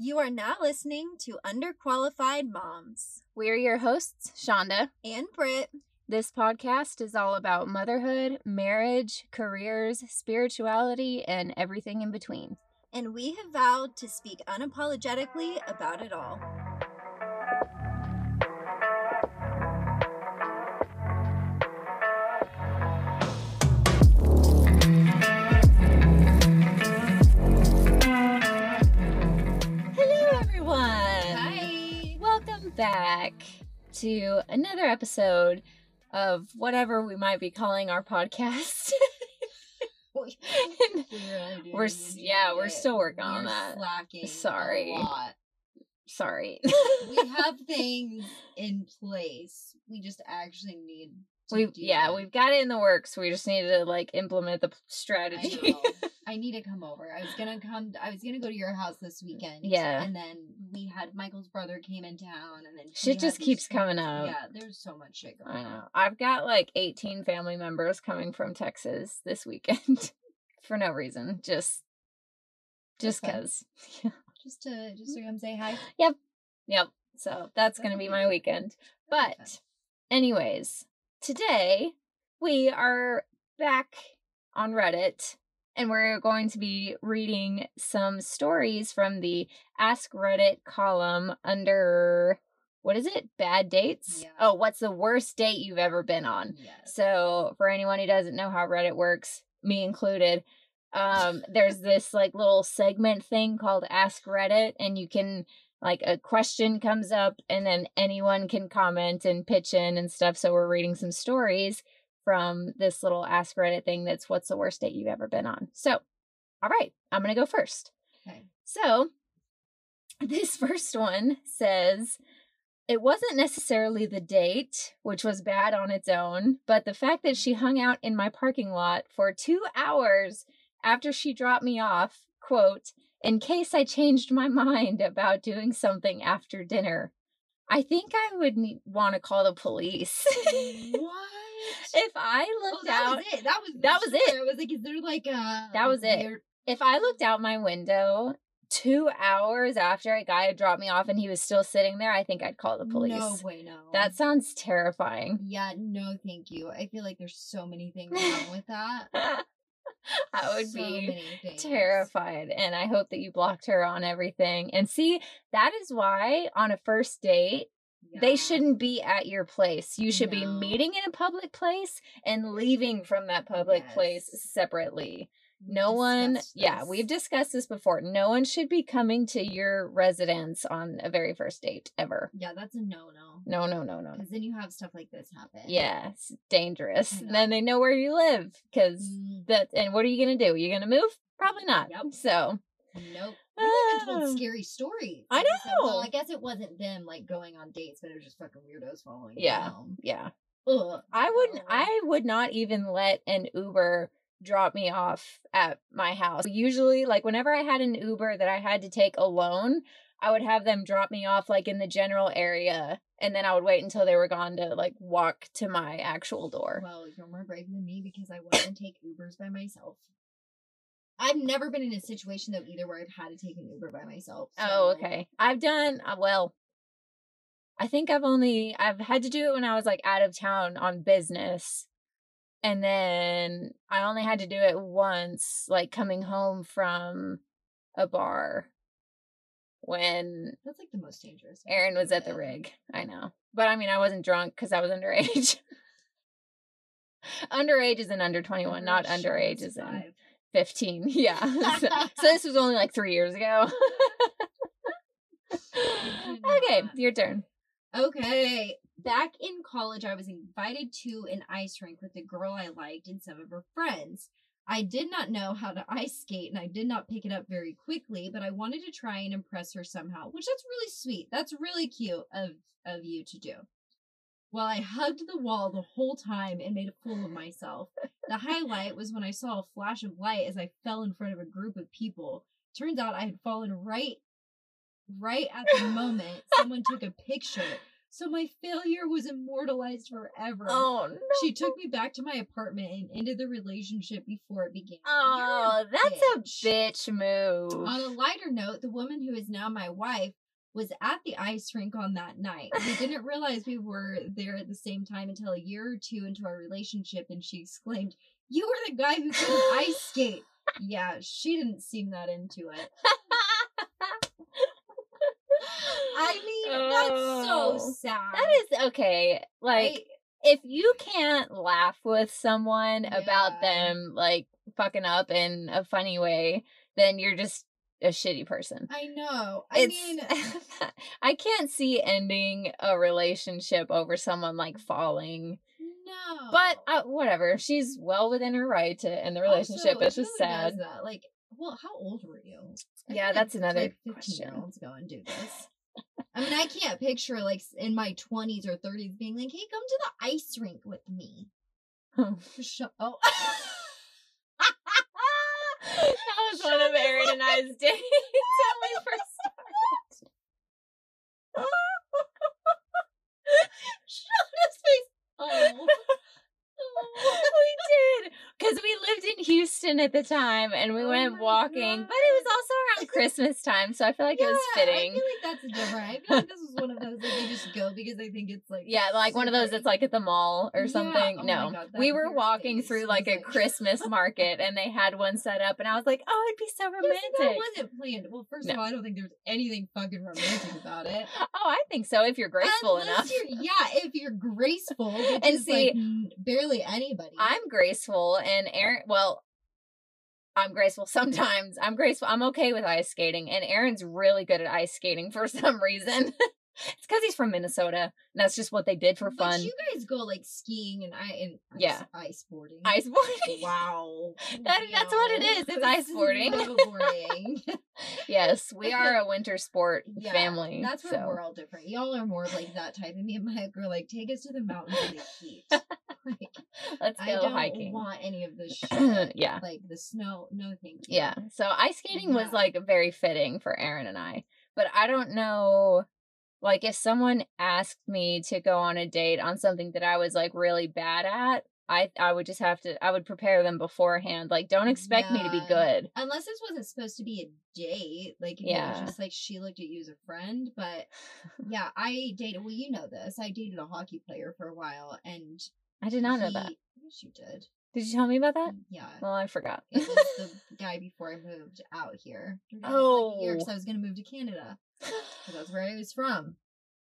You are now listening to Underqualified Moms We're your hosts, Shawnda. and Brit. This podcast is all about motherhood, marriage, careers, spirituality, and everything in between. and we have vowed to speak unapologetically about it all. Back to another episode of whatever we might be calling our podcast. We're yeah, we're still working on We're that. Slacking Sorry. A lot. Sorry. We have things in place. We just actually need. Do yeah, them. we've got it in the works. We just need to like implement the strategy. I need to come over. I was gonna come. I was gonna go to your house this weekend. Yeah. And then we had Michael's brother came in town, and then Shit just keeps coming up. Yeah, there's so much shit going I on. know. I've got like 18 family members coming from Texas this weekend for no reason. Just just fun. cuz. Just to just to come say hi. Yep. Yep. So that's going to be my weekend. But anyways, today we are back on Reddit and we're going to be reading some stories from the Ask Reddit column under what is it? Bad dates? Yeah. Oh, what's the worst date you've ever been on? Yes. So, for anyone who doesn't know how Reddit works, me included, um, there's this like little segment thing called Ask Reddit, and you can like a question comes up, and then anyone can comment and pitch in and stuff. So, we're reading some stories from this little Ask Reddit thing that's what's the worst date you've ever been on. So, all right, I'm gonna go first. Okay. So, this first one says, it wasn't necessarily the date, which was bad on its own, but the fact that she hung out in my parking lot for two hours after she dropped me off, quote, in case I changed my mind about doing something after dinner. I think I would want to call the police. what? if I Oh, looked that out was it. That was That was it. I was like, is there like a That was it. if I looked out my window two hours after a guy had dropped me off and he was still sitting there, I think I'd call the police. No way, no. That sounds terrifying. yeah, no, thank you. I feel like there's so many things wrong with that. I would So be terrified. And I hope that you blocked her on everything. And see, that is why on a first date, they shouldn't be at your place. You should be meeting in a public place and leaving from that public place separately. No one, discussed yeah, we've discussed this before. No one should be coming to your residence on a very first date ever. Yeah, that's a no no. No, no, no, no. no. Because then you have stuff like this happen. Yeah, it's dangerous. And then they know where you live because Mm, that. And what are you gonna do? You're gonna move? Probably not. Yep. So nope. We've even Ah. told scary stories. I said, well, know. I guess it wasn't them like going on dates, but it was just fucking weirdos following Yeah. home. yeah, Ugh. I wouldn't. I would not even let an Uber drop me off at my house. Usually, like whenever I had an Uber that I had to take alone, I would have them drop me off like in the general area, and then I would wait until they were gone to like walk to my actual door. Well, you're more brave than me because I wouldn't take Ubers by myself. I've never been in a situation though either where I've had to take an Uber by myself. Oh, okay. I've done uh, well. I think I've only I've had to do it when I was like out of town on business. And then I only had to do it once like coming home from a bar when That's like the most dangerous. Aaron was at the rig. I know. But I mean, I wasn't drunk cuz I was underage. underage is in under 21, not Underage underage should is in. 15. Yeah. so, so this was only like 3 years ago. okay, your turn. Okay. Back in college, I was invited to an ice rink with a girl I liked and some of her friends. I did not know how to ice skate and I did not pick it up very quickly, but I wanted to try and impress her somehow, which that's really sweet. That's really cute of, of you to do. Well, I hugged the wall the whole time and made a fool of myself. The highlight was when I saw a flash of light as I fell in front of a group of people. Turns out I had fallen right right at the moment someone took a picture So my failure was immortalized forever. Oh no. She took me back to my apartment and ended the relationship before it began. Oh, You're that's bitch. a bitch move. On a lighter note, the woman who is now my wife was at the ice rink on that night. We didn't realize we were there at the same time until a year or two into our relationship, and she exclaimed, You were the guy who couldn't ice skate. Yeah, she didn't seem that into it. I mean, that's Oh. so sad. That is okay. Like I- if you can't laugh with someone about them like fucking up in a funny way, then you're just a shitty person. I know. I It's mean, I can't see ending a relationship over someone like falling. no. But uh, whatever. She's well within her right to end the relationship. Also, it's just sad. That? Like, well, how old were you? I Yeah, that's like, another like 15 question. olds go and do this. I mean, I can't picture like in my 20s or 30s being like, "Hey, come to the ice rink with me." Just shut- oh, that was one of When we first started. Shauna's face. Oh. oh. we did because we lived in Houston at the time and we Oh went walking, but it was Christmas time, so I feel like it was fitting. I feel like that's different. I feel like this was one of those that they just go because they think it's like Yeah, like one of those that's like at the mall or Yeah, something. oh no, God, we were walking through like a like- Christmas market and they had one set up, and I was like, oh, it'd be so romantic. see, that wasn't planned. Well, first No. of all, I don't think there's anything fucking romantic about it. Oh, I think so. If you're graceful Unless enough. You're, yeah, if you're graceful, And is see, like barely anybody. I'm graceful and Aaron well I'm graceful sometimes. I'm graceful. I'm okay with ice skating and Aaron's really good at ice skating for some reason. it's cuz he's from Minnesota. And that's just what they did for But fun. you guys go like skiing and I and Yeah. ice boarding. Ice boarding. Wow. That- that's what it is. It's ice boarding. Yes, we are a winter sport yeah, family. That's where so. we're all different. Y'all are more of like that type, and me and Mike girl like take us to the mountains in the heat. like Let's go I don't hiking. want any of this shit. yeah. like the snow. No, thank you. Yeah. So ice skating was like very fitting for Aaron and I. But I don't know like if someone asked me to go on a date on something that I was like really bad at, I I would just have to I would prepare them beforehand. Like don't expect me to be good. Unless this wasn't supposed to be a date, like Yeah. was just like she looked at you as a friend. But yeah, I dated. Well, you know this. I dated a hockey player for a while, and I did not know that. he- Yes, you did. Did you tell me about that? Mm, yeah, Well, I forgot. it was the guy before I moved out here. Oh. because I was gonna move to Canada because that's where I was from.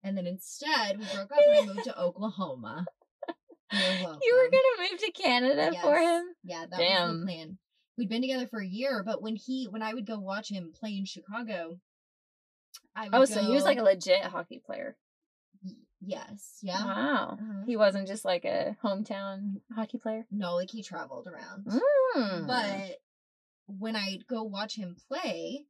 And then instead, we broke up and I moved to Oklahoma. You were going to move to Canada for him? Yeah, that was Damn. the plan. We'd been together for a year, but when he when I would go watch him play in Chicago, I oh, would Oh, so he was like a legit hockey player. Yes, yeah. Wow. Uh-huh. He wasn't just like a hometown hockey player. No, like he traveled around. Mm. But when I'd go watch him play,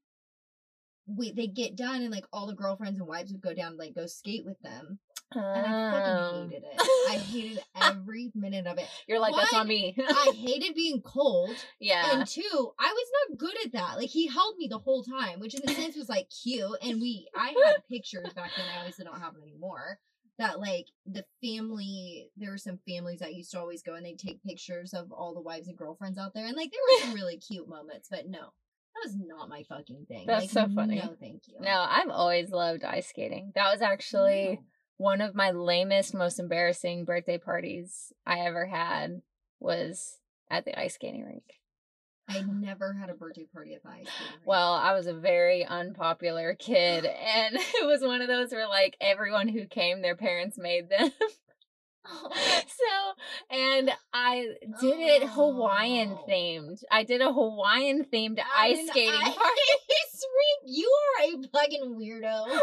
we they'd get done and like all the girlfriends and wives would go down to like go skate with them. And I Oh. fucking hated it. I hated every minute of it. You're like, that's on me. I hated being cold. yeah. And two, I was not good at that. Like he held me the whole time, which in a sense was like cute. And we I had pictures back then, I obviously don't have them anymore. That like the family there were some families that used to always go and they'd take pictures of all the wives and girlfriends out there. And like there were some really cute moments, but no. That was not my fucking thing. That's like, so funny. No, thank you. no, I've always loved ice skating. That was actually No. one of my lamest, most embarrassing birthday parties I ever had was at the ice skating rink. I never had a birthday party at the ice skating. Well, I was a very unpopular kid, and it was one of those where like everyone who came, their parents made them. Oh. so, and I did it Hawaiian Oh. themed. I did a Hawaiian themed ice skating ice party. You are a fucking weirdo. I know,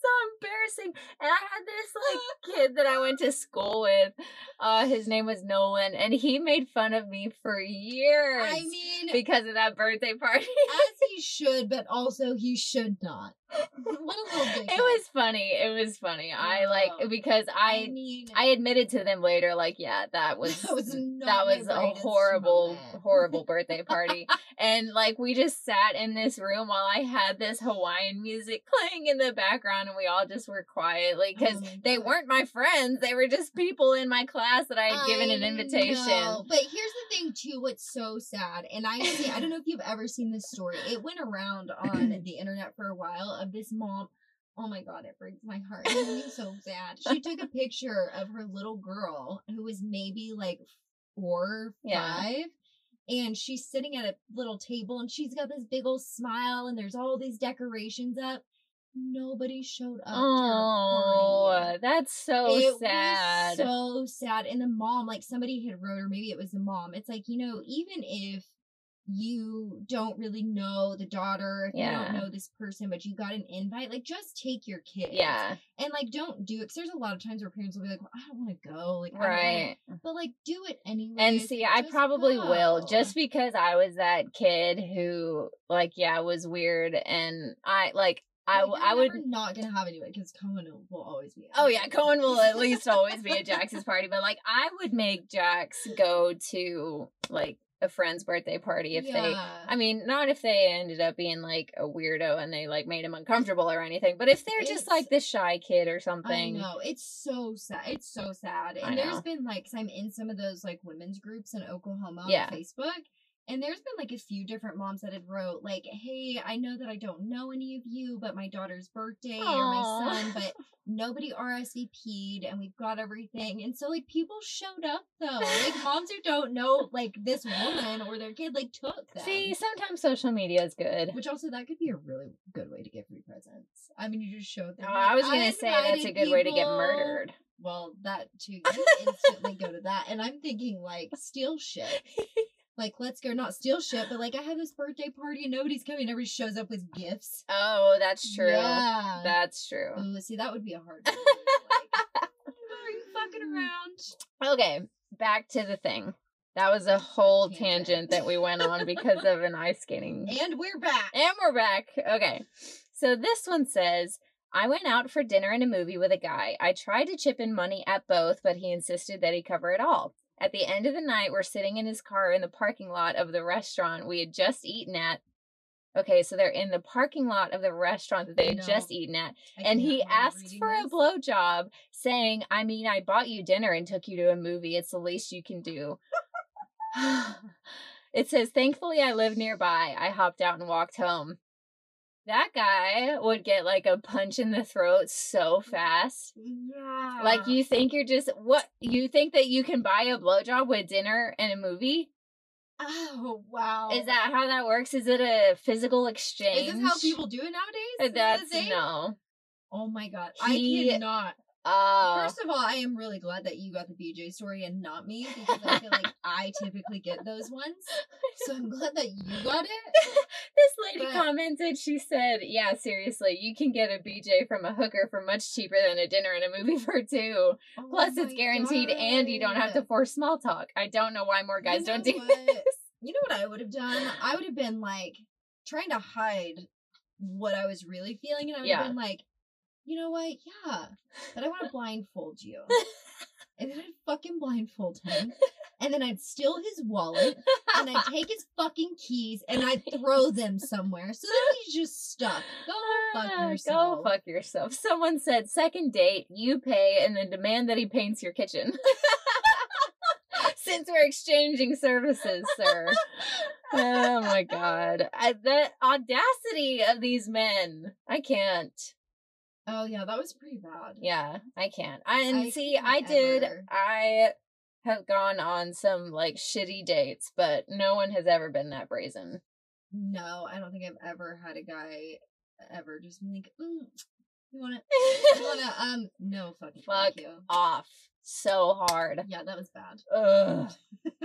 so embarrassing. And I had this like kid that I went to school with. Uh, his name was Nolan, and he made fun of me for years I mean, because of that birthday party. as he should, but also he should not. What a little. It was funny. It was funny. I like Oh. because I I mean, I admitted to them later, like, yeah, that was That was that was a horrible, moment. horrible birthday party. and like we just sat in this room while I had this Hawaiian music playing in the background, and we all just were quietly because Oh they weren't my friends; they were just people in my class that I had given an invitation. know. But here's the thing too, what's so sad, and I see I don't know if you've ever seen this story. It went around on the internet for a while of this mom. Oh my god, it breaks my heart. It made me so sad. She took a picture of her little girl who was maybe like four or Yeah. five. And she's sitting at a little table and she's got this big old smile and there's all these decorations up. Nobody showed up Oh, that's so it sad. So sad. And the mom, like somebody had wrote, or maybe it was the mom. It's like you know, even if you don't really know the daughter, if you Yeah. don't know this person, but you got an invite, like just take your kid. yeah, And like don't do it because there's a lot of times where parents will be like, well, I don't want to go. Like I don't wanna-" right. But like do it anyway. And see, I probably will just because I was that kid who, like, yeah, was weird, and I like I Like, I would. not gonna have anyway because Cohen will always be. Oh yeah. Cohen will at least always be at Jax's party, but like I would make Jax go to like a friend's birthday party if they I mean, not if they ended up being like a weirdo and they like made him uncomfortable or anything, but if they're just like this shy kid or I something. know it's so sad. It's so sad. I And there's been like, cause I'm in some of those like women's groups in Oklahoma Yeah. on Facebook, and there's been like a few different moms that had wrote like, "Hey, I know that I don't know any of you, but my daughter's birthday or my son, but nobody RSVP'd, and we've got everything." And so like people showed up though, like moms who don't know like this woman or their kid like took them. See, sometimes social media is good. Which also that could be a really good way to get free presents. I mean, you just show them. Oh, like, I was gonna say that's a good way to get murdered. Well, that too. You instantly go to that, and I'm thinking like steal shit. Like let's go, not steal shit, but like I have this birthday party and nobody's coming. Everybody shows up with gifts. Oh, that's true. Yeah. That's true. Ooh, see, that would be a hard. One. like, are you fucking around? Okay, back to the thing. That was a whole Tangent. tangent that we went on because of an ice skating And we're back. And we're back. Okay. So this one says I went out for dinner and a movie with a guy. I tried to chip in money at both, but he insisted that he cover it all. At the end of the night, we're sitting in his car in the parking lot of the restaurant we had just eaten at. Okay, so they're in the parking lot of the restaurant that they had No. just eaten at. I And he can't while I'm asks for a this. blowjob, saying, I mean, I bought you dinner and took you to a movie. It's the least you can do. it says, Thankfully, I live nearby. I hopped out and walked home. That guy would get like a punch in the throat so fast. Yeah. Like, you think you're just, what? You think that you can buy a blowjob with dinner and a movie? Oh wow. Is that how that works? Is it a physical exchange? Is this how people do it nowadays? Uh, Is this a That's no. Oh my god. He- I cannot. Oh. First of all, I am really glad that you got the BJ story and not me because I feel like I typically get those ones. So I'm glad that you got it. this lady But- commented, she said, Yeah, seriously, you can get a BJ from a hooker for much cheaper than a dinner and a movie for two. Oh Plus, it's guaranteed and you don't have to force small talk. I don't know why more guys You know don't do what? this. You know what I would have done? I would have been like trying to hide what I was really feeling, and I would Yeah. have been like, you know what? Yeah, but I want to blindfold you. And then I'd fucking blindfold him. And then I'd steal his wallet. And I'd take his fucking keys and I'd throw them somewhere. So then he's just stuck. Go fuck Ah, yourself. Go fuck yourself. Someone said, Second date, you pay and then demand that he paints your kitchen. Since we're exchanging services, sir. oh my god. I, the audacity of these men. I can't. Oh yeah, that was pretty bad. Yeah, I can't. I, and I see, can't I did. ever. I have gone on some like shitty dates, but no one has ever been that brazen. No, I don't think I've ever had a guy ever just be like, mm, you wanna you wanna um no fucking Fuck you. Off so hard. Yeah, that was bad. Ugh.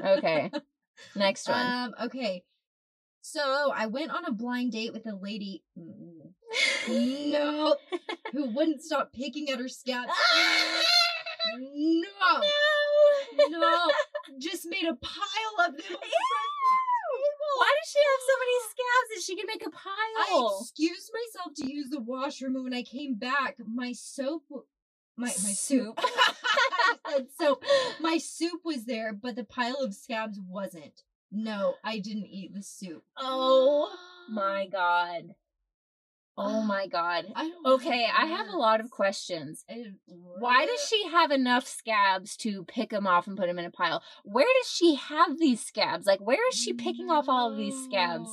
Okay. Next one. Um, okay. So I went on a blind date with a lady mm, no who wouldn't stop picking at her scabs. no. No. Just made a pile of them on the front table. Why does she have so many scabs that she can make a pile? I excused myself to use the washroom, and when I came back, my soap, my my soup, Soup. I said soap. My soup was there, but the pile of scabs wasn't. No, I didn't eat the soup. Oh my god. Oh ah, my god. I Okay, I have a lot of questions. Why does she have enough scabs to pick them off and put them in a pile? Where does she have these scabs? Like, where is she picking off all of these scabs?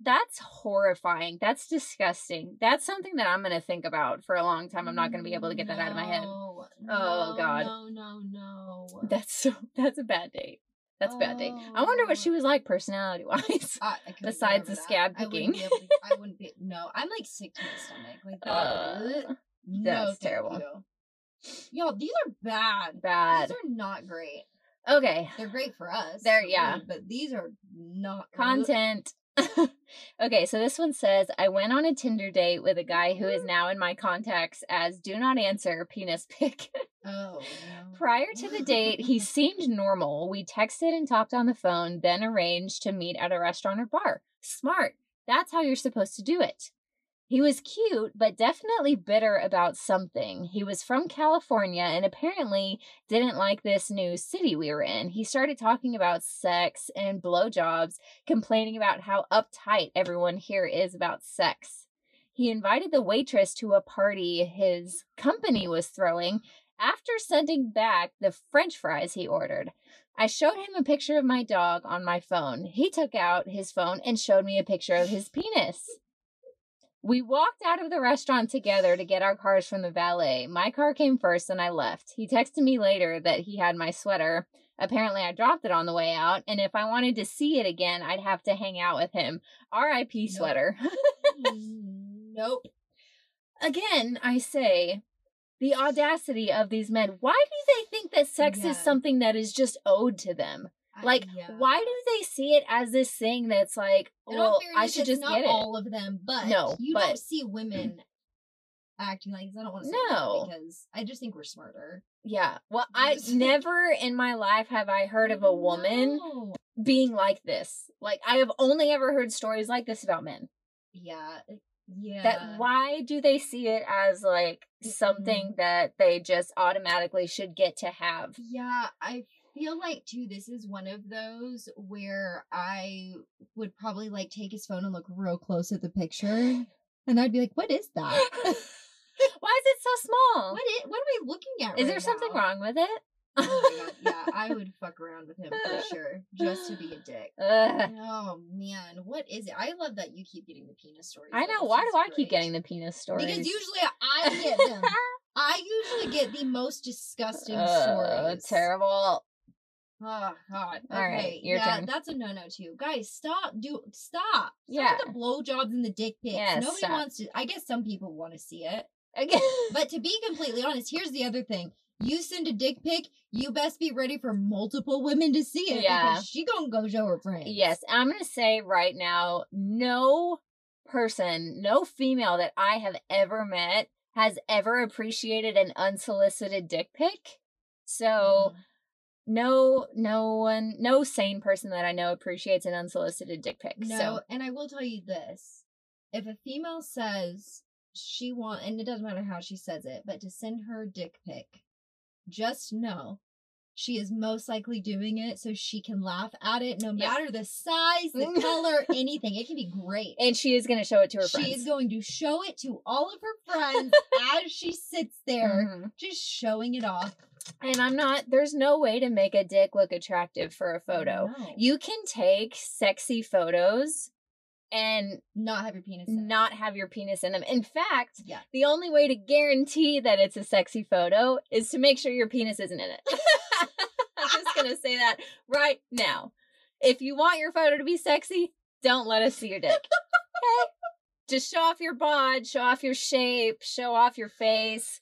That's horrifying. That's disgusting. That's something that I'm going to think about for a long time. I'm not going to be able to get that out of my head. Oh, no, God. No, no, no. That's so, that's a bad date. That's a bad date. I wonder what she Oh. was like personality wise. I, I get Besides the that. scab I wouldn't picking. be to, I wouldn't be. No, I'm like sick to my stomach. Like that. Uh, no, that's terrible. you. Y'all, these are bad. Bad. These are not great. Okay. They're great for us. They're- yeah. but these are not Content. okay, so this one says I went on a Tinder date with a guy who is mm. now in my contacts as do not answer penis pic. Oh. No. Prior to the date, he seemed normal. We texted and talked on the phone, then arranged to meet at a restaurant or bar. Smart. That's how you're supposed to do it. He was cute, but definitely bitter about something. He was from California and apparently didn't like this new city we were in. He started talking about sex and blowjobs, complaining about how uptight everyone here is about sex. He invited the waitress to a party his company was throwing after sending back the french fries he ordered. I showed him a picture of my dog on my phone. He took out his phone and showed me a picture of his penis. We walked out of the restaurant together to get our cars from the valet. My car came first and I left. He texted me later that he had my sweater. Apparently, I dropped it on the way out, and if I wanted to see it again, I'd have to hang out with him. RIP Nope. sweater. nope. Again, I say the audacity of these men. Why do they think that sex Yeah. is something that is just owed to them? I- Like, yeah. why do they see it as this thing that's like, well, I should just not get it? all of them, but No, you but- don't see mm. women acting like this. I don't want to say No. because I just think we're smarter. Yeah. Well, I never in my life have I heard of a woman No. being like this. Like, I have only ever heard stories like this about men. Yeah. Yeah. That why do they see it as like mm-hmm. something that they just automatically should get to have? Yeah, I feel like too this is one of those where I would probably like take his phone and look real close at the picture. And I'd be like, what is that? Why is it so small? what is, what are we looking at? Is right there something now? wrong with it? Oh yeah, I would fuck around with him for sure. Just to be a dick. Ugh. Oh man, what is it? I love that you keep getting the penis stories. I know. Why do I keep getting the penis stories? Because usually I get them. I usually get the most disgusting stories. terrible. Oh God. Okay. All right, yeah, turn. that's a no no too. Guys, stop. Do stop. Yeah. Stop with the blowjobs and the dick pics. Yeah, Nobody stop. wants to. I guess some people want to see it. Again. But to be completely honest, here's the other thing. You send a dick pic, you best be ready for multiple women to see it. Yeah. Because she gonna go show her friends. Yes, I'm to say right now no person, no female that I have ever met has ever appreciated an unsolicited dick pic. So, Mhm. No no one no sane person that I know appreciates an unsolicited dick pic. No, So, and I will tell you this. If a female says she want and it doesn't matter how she says it, but to send her dick pic, just know she is most likely doing it so she can laugh at it no matter the size, the color, anything. It can be great. and she is going to show it to her she friends. is going to show it to all of her friends as she sits there, Mhm. just showing it off. And I'm not there's no way to make a dick look attractive for a photo. No. You can take sexy photos and not have your penis not have your penis in them. In fact, Yeah. the only way to guarantee that it's a sexy photo is to make sure your penis isn't in it. I'm just going to say that right now. If you want your photo to be sexy, don't let us see your dick. Okay? Just show off your bod, show off your shape, show off your face.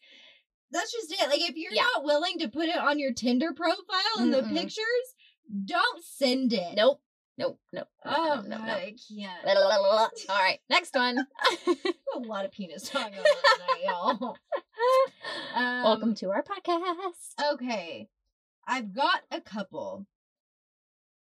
That's just it. Like if you're Yeah. not willing to put it on your Tinder profile in the pictures, don't send it. Nope. Nope. Nope. Oh no, no, no. I can't. Blah, blah, blah. All right, next one. a lot of penis talk going on tonight, y'all. Welcome Um, to our podcast. Okay. I've got a couple.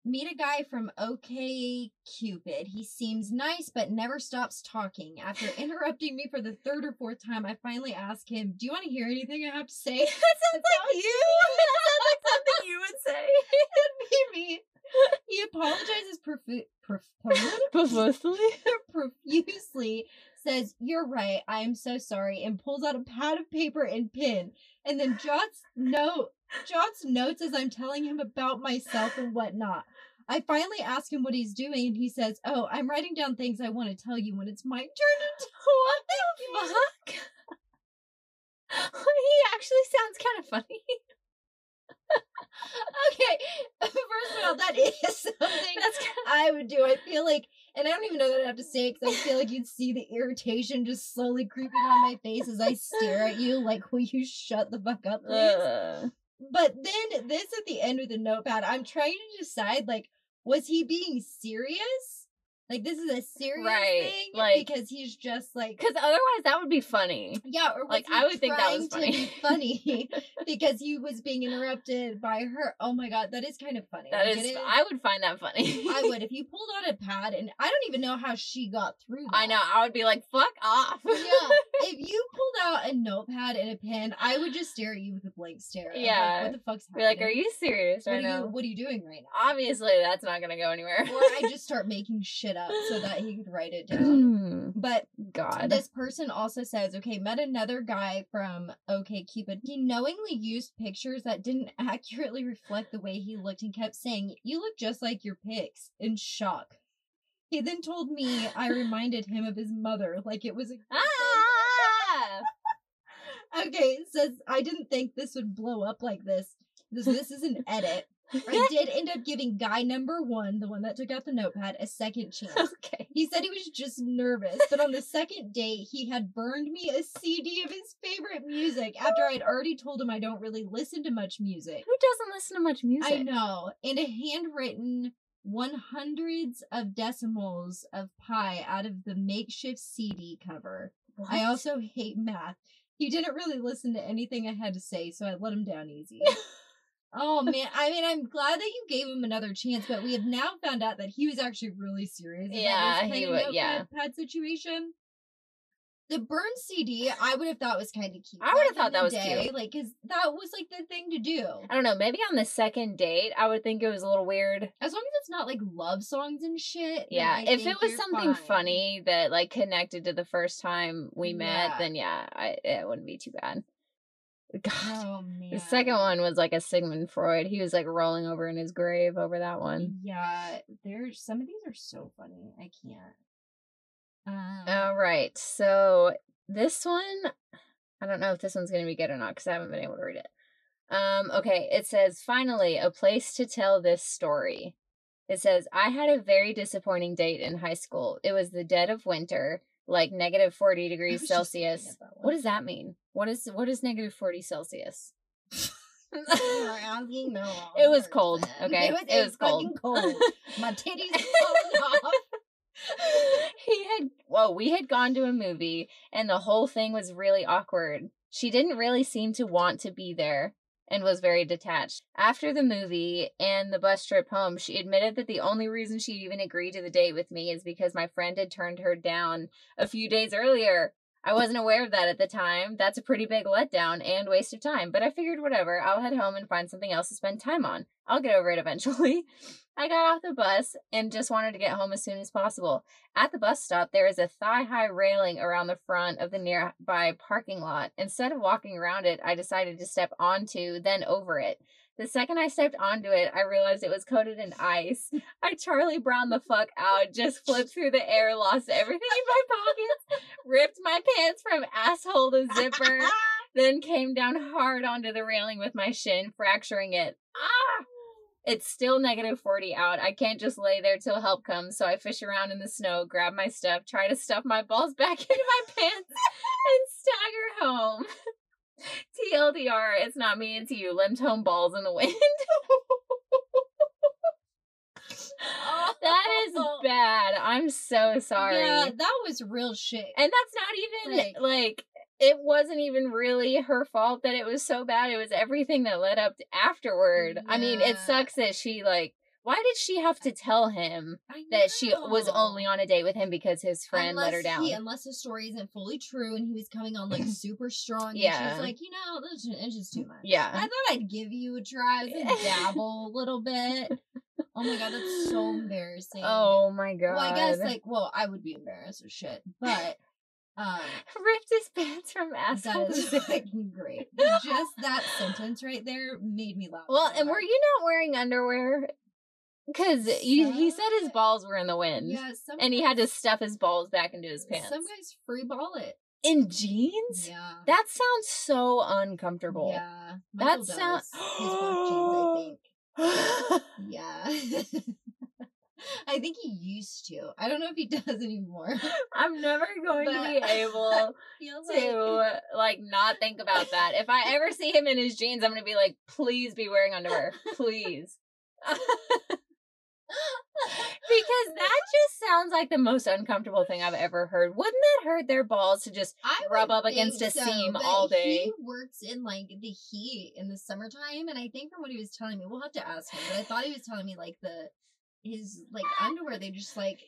Meet a guy from OK Cupid. He seems nice but never stops talking. After interrupting me for the third or fourth time, I finally ask him, "Do you want to hear anything I have to say?" that sounds like you. that sounds like something you would say. It'd be me. He apologizes profu- prof- Profusely. profusely, says, You're right, I am so sorry, and pulls out a pad of paper and pen, and then jots note jots notes as I'm telling him about myself and whatnot. I finally ask him what he's doing, and he says, Oh, I'm writing down things I want to tell you when it's my turn to What the fuck? he actually sounds kind of funny. Okay, first of all, that is something That's kind I would do. I feel like, and I don't even know that I have to say it because I feel like you'd see the irritation just slowly creeping on my face as I stare at you. Like, will you shut the fuck up, please? Uh, But then this at the end with the notepad, I'm trying to decide like, was he being serious? Like this is a serious Right, thing, like- because he's just like, Because otherwise, that would be funny. yeah, or like, I would think that was to be funny because he was being interrupted by her. Oh my god, that is kind of funny. That Like, is, I would find that funny. I would if you pulled out a pad, and I don't even know how she got through. That. I know. I would be like, fuck off. yeah, if you pulled out a notepad and a pen, I would just stare at you with a blank stare. I'm like, Yeah. what the fuck's Be happening? like, are you serious What right are you? now? What are you doing right now? Obviously, that's not gonna go anywhere. or I just start making shit up so that he could write it down. But God. this person also says, okay, met another guy from OK Cupid. He knowingly used pictures that didn't accurately reflect the way he looked and kept saying, You look just like your pics, in shock. He then told me I reminded him of his mother, like it was a ah! Okay, it says I didn't think this would blow up like this. This this is an edit. I did end up giving guy number one, the one that took out the notepad, a second chance. okay. He said he was just nervous, but on the second date, he had burned me a CD of his favorite music after I'd already told him I don't really listen to much music. Who doesn't listen to much music? I know. And a handwritten one hundreds of decimals of pi out of the makeshift CD cover. I also hate math. He didn't really listen to anything I had to say, so I let him down easy. oh man, I mean, I'm glad that you gave him another chance, but we have now found out that he was actually really serious. about Yeah, he kind wa- of yeah. notepad situation. The burn CD, I would have thought was kind of cute. I would have thought that was day, cute. like because that was like the thing to do. I don't know. Maybe on the second date, I would think it was a little weird. As long as it's not like love songs and shit. Yeah, if it was something fine. funny that like connected to the first time we met, Yeah. then yeah, I, it wouldn't be too bad. God, Oh man. the second one was like a Sigmund Freud. He was like rolling over in his grave over that one. Yeah, there's some of these are so funny. I can't. Um, All right, so this one, I don't know if this one's gonna be good or not because I haven't been able to read it. Um, okay, it says finally a place to tell this story. It says I had a very disappointing date in high school. It was the dead of winter, like negative forty degrees was just looking Celsius. What does that mean? What is what is negative forty Celsius? You're asking the wrong It was cold, okay? It was, It was cold. cold. My titties off. he had well we had gone to a movie and the whole thing was really awkward she didn't really seem to want to be there and was very detached. After the movie and the bus trip home she admitted that the only reason she even agreed to the date with me is because my friend had turned her down a few days earlier I wasn't aware of that at the time. That's a pretty big letdown and waste of time, but I figured whatever, I'll head home and find something else to spend time on. I'll get over it eventually. I got off the bus and just wanted to get home as soon as possible. At the bus stop, there is a thigh high railing around the front of the nearby parking lot. Instead of walking around it, I decided to step onto, then over it. The second I stepped onto it, I realized it was coated in ice. I Charlie Brown the fuck out, just flipped through the air, lost everything in my pockets, ripped my pants from asshole to zipper, then came down hard onto the railing with my shin, fracturing it. Ah! It's still negative 40 out. I can't just lay there till help comes, so I fish around in the snow, grab my stuff, try to stuff my balls back into my pants, and stagger home. TLDR, it's not me, it's you. Limped home balls in the wind. that is oh. bad. I'm so sorry. Yeah, that was real shit. And that's not even Like- like, it wasn't even really her fault that it was so bad. It was everything that led up to afterward. I mean, it sucks that she like Why did she have to tell him that she was only on a date with him because his friend let her down? He, unless the story isn't fully true and he was coming on like super strong. And Yeah. she's like, you know, this is it's just too much. Yeah. I thought I'd give you a try. I was gonna dabble a little bit. Oh my god, that's so embarrassing. oh my god. Well, I guess like, well, I would be embarrassed or shit, but um, ripped his pants from asshole that to fucking great. Just that sentence right there made me laugh. Well, and were you not wearing underwear? Because he said his balls were in the wind, Yeah, some and he had to stuff his balls back into his pants. Some guys free ball it. in jeans. Yeah. That sounds so uncomfortable. Yeah. That Michael sound- does. His work jeans, I think. Yeah. I think he used to. I don't know if he does anymore. I'm never going to be able to like not think about that. If I ever see him in his jeans, I'm gonna be like, please be wearing underwear, please. Because that just sounds like the most uncomfortable thing I've ever heard. Wouldn't that hurt their balls to just I rub up against a seam all day? He works in like the heat in the summertime, and I think from what he was telling me, we'll have to ask him. But I thought he was telling me like the his like underwear they just like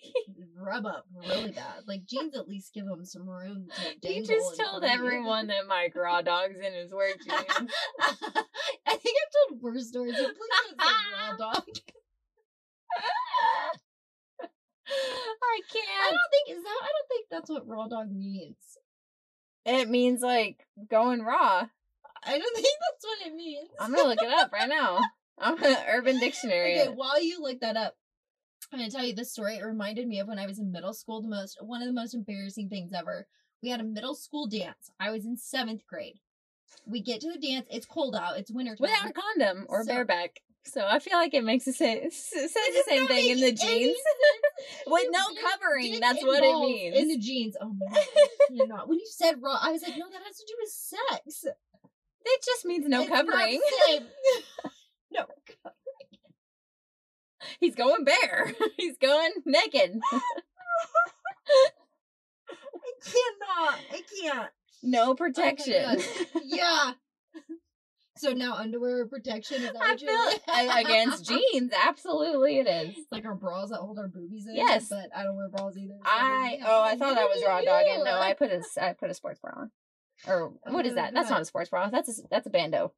rub up really bad. Like jeans at least give him some room to. He dangle just told everyone that Mike Raw Dog's in his work jeans. I think I've told worse stories. so Please don't say raw dog. I can't. I don't think is that. I don't think that's what raw dog means. It means like going raw. I don't think that's what it means. I'm gonna look it up right now. I'm gonna Urban Dictionary. Okay, while you look that up, I'm gonna tell you this story. It reminded me of when I was in middle school. The most one of the most embarrassing things ever. We had a middle school dance. I was in seventh grade. We get to the dance. It's cold out. It's winter time. Without a condom or So- bareback. So I feel like it makes the same says the same thing in the jeans. With no covering, that's what it means. In the jeans. Oh my god. You're not. When you said raw, I was like, no, that has to do with sex. It just means no It's covering. no. He's going bare. He's going naked. I cannot. I can't. No oh protection. God. Yeah. So now underwear protection is that I what feel against jeans. Absolutely, it is. Like our bras that hold our boobies in. Yes. But I don't wear bras either. so I yeah. oh I thought that was raw dog and no I put a I put a sports bra on. Or oh, what is Oh, that? That's not a sports bra. That's a that's a bandeau.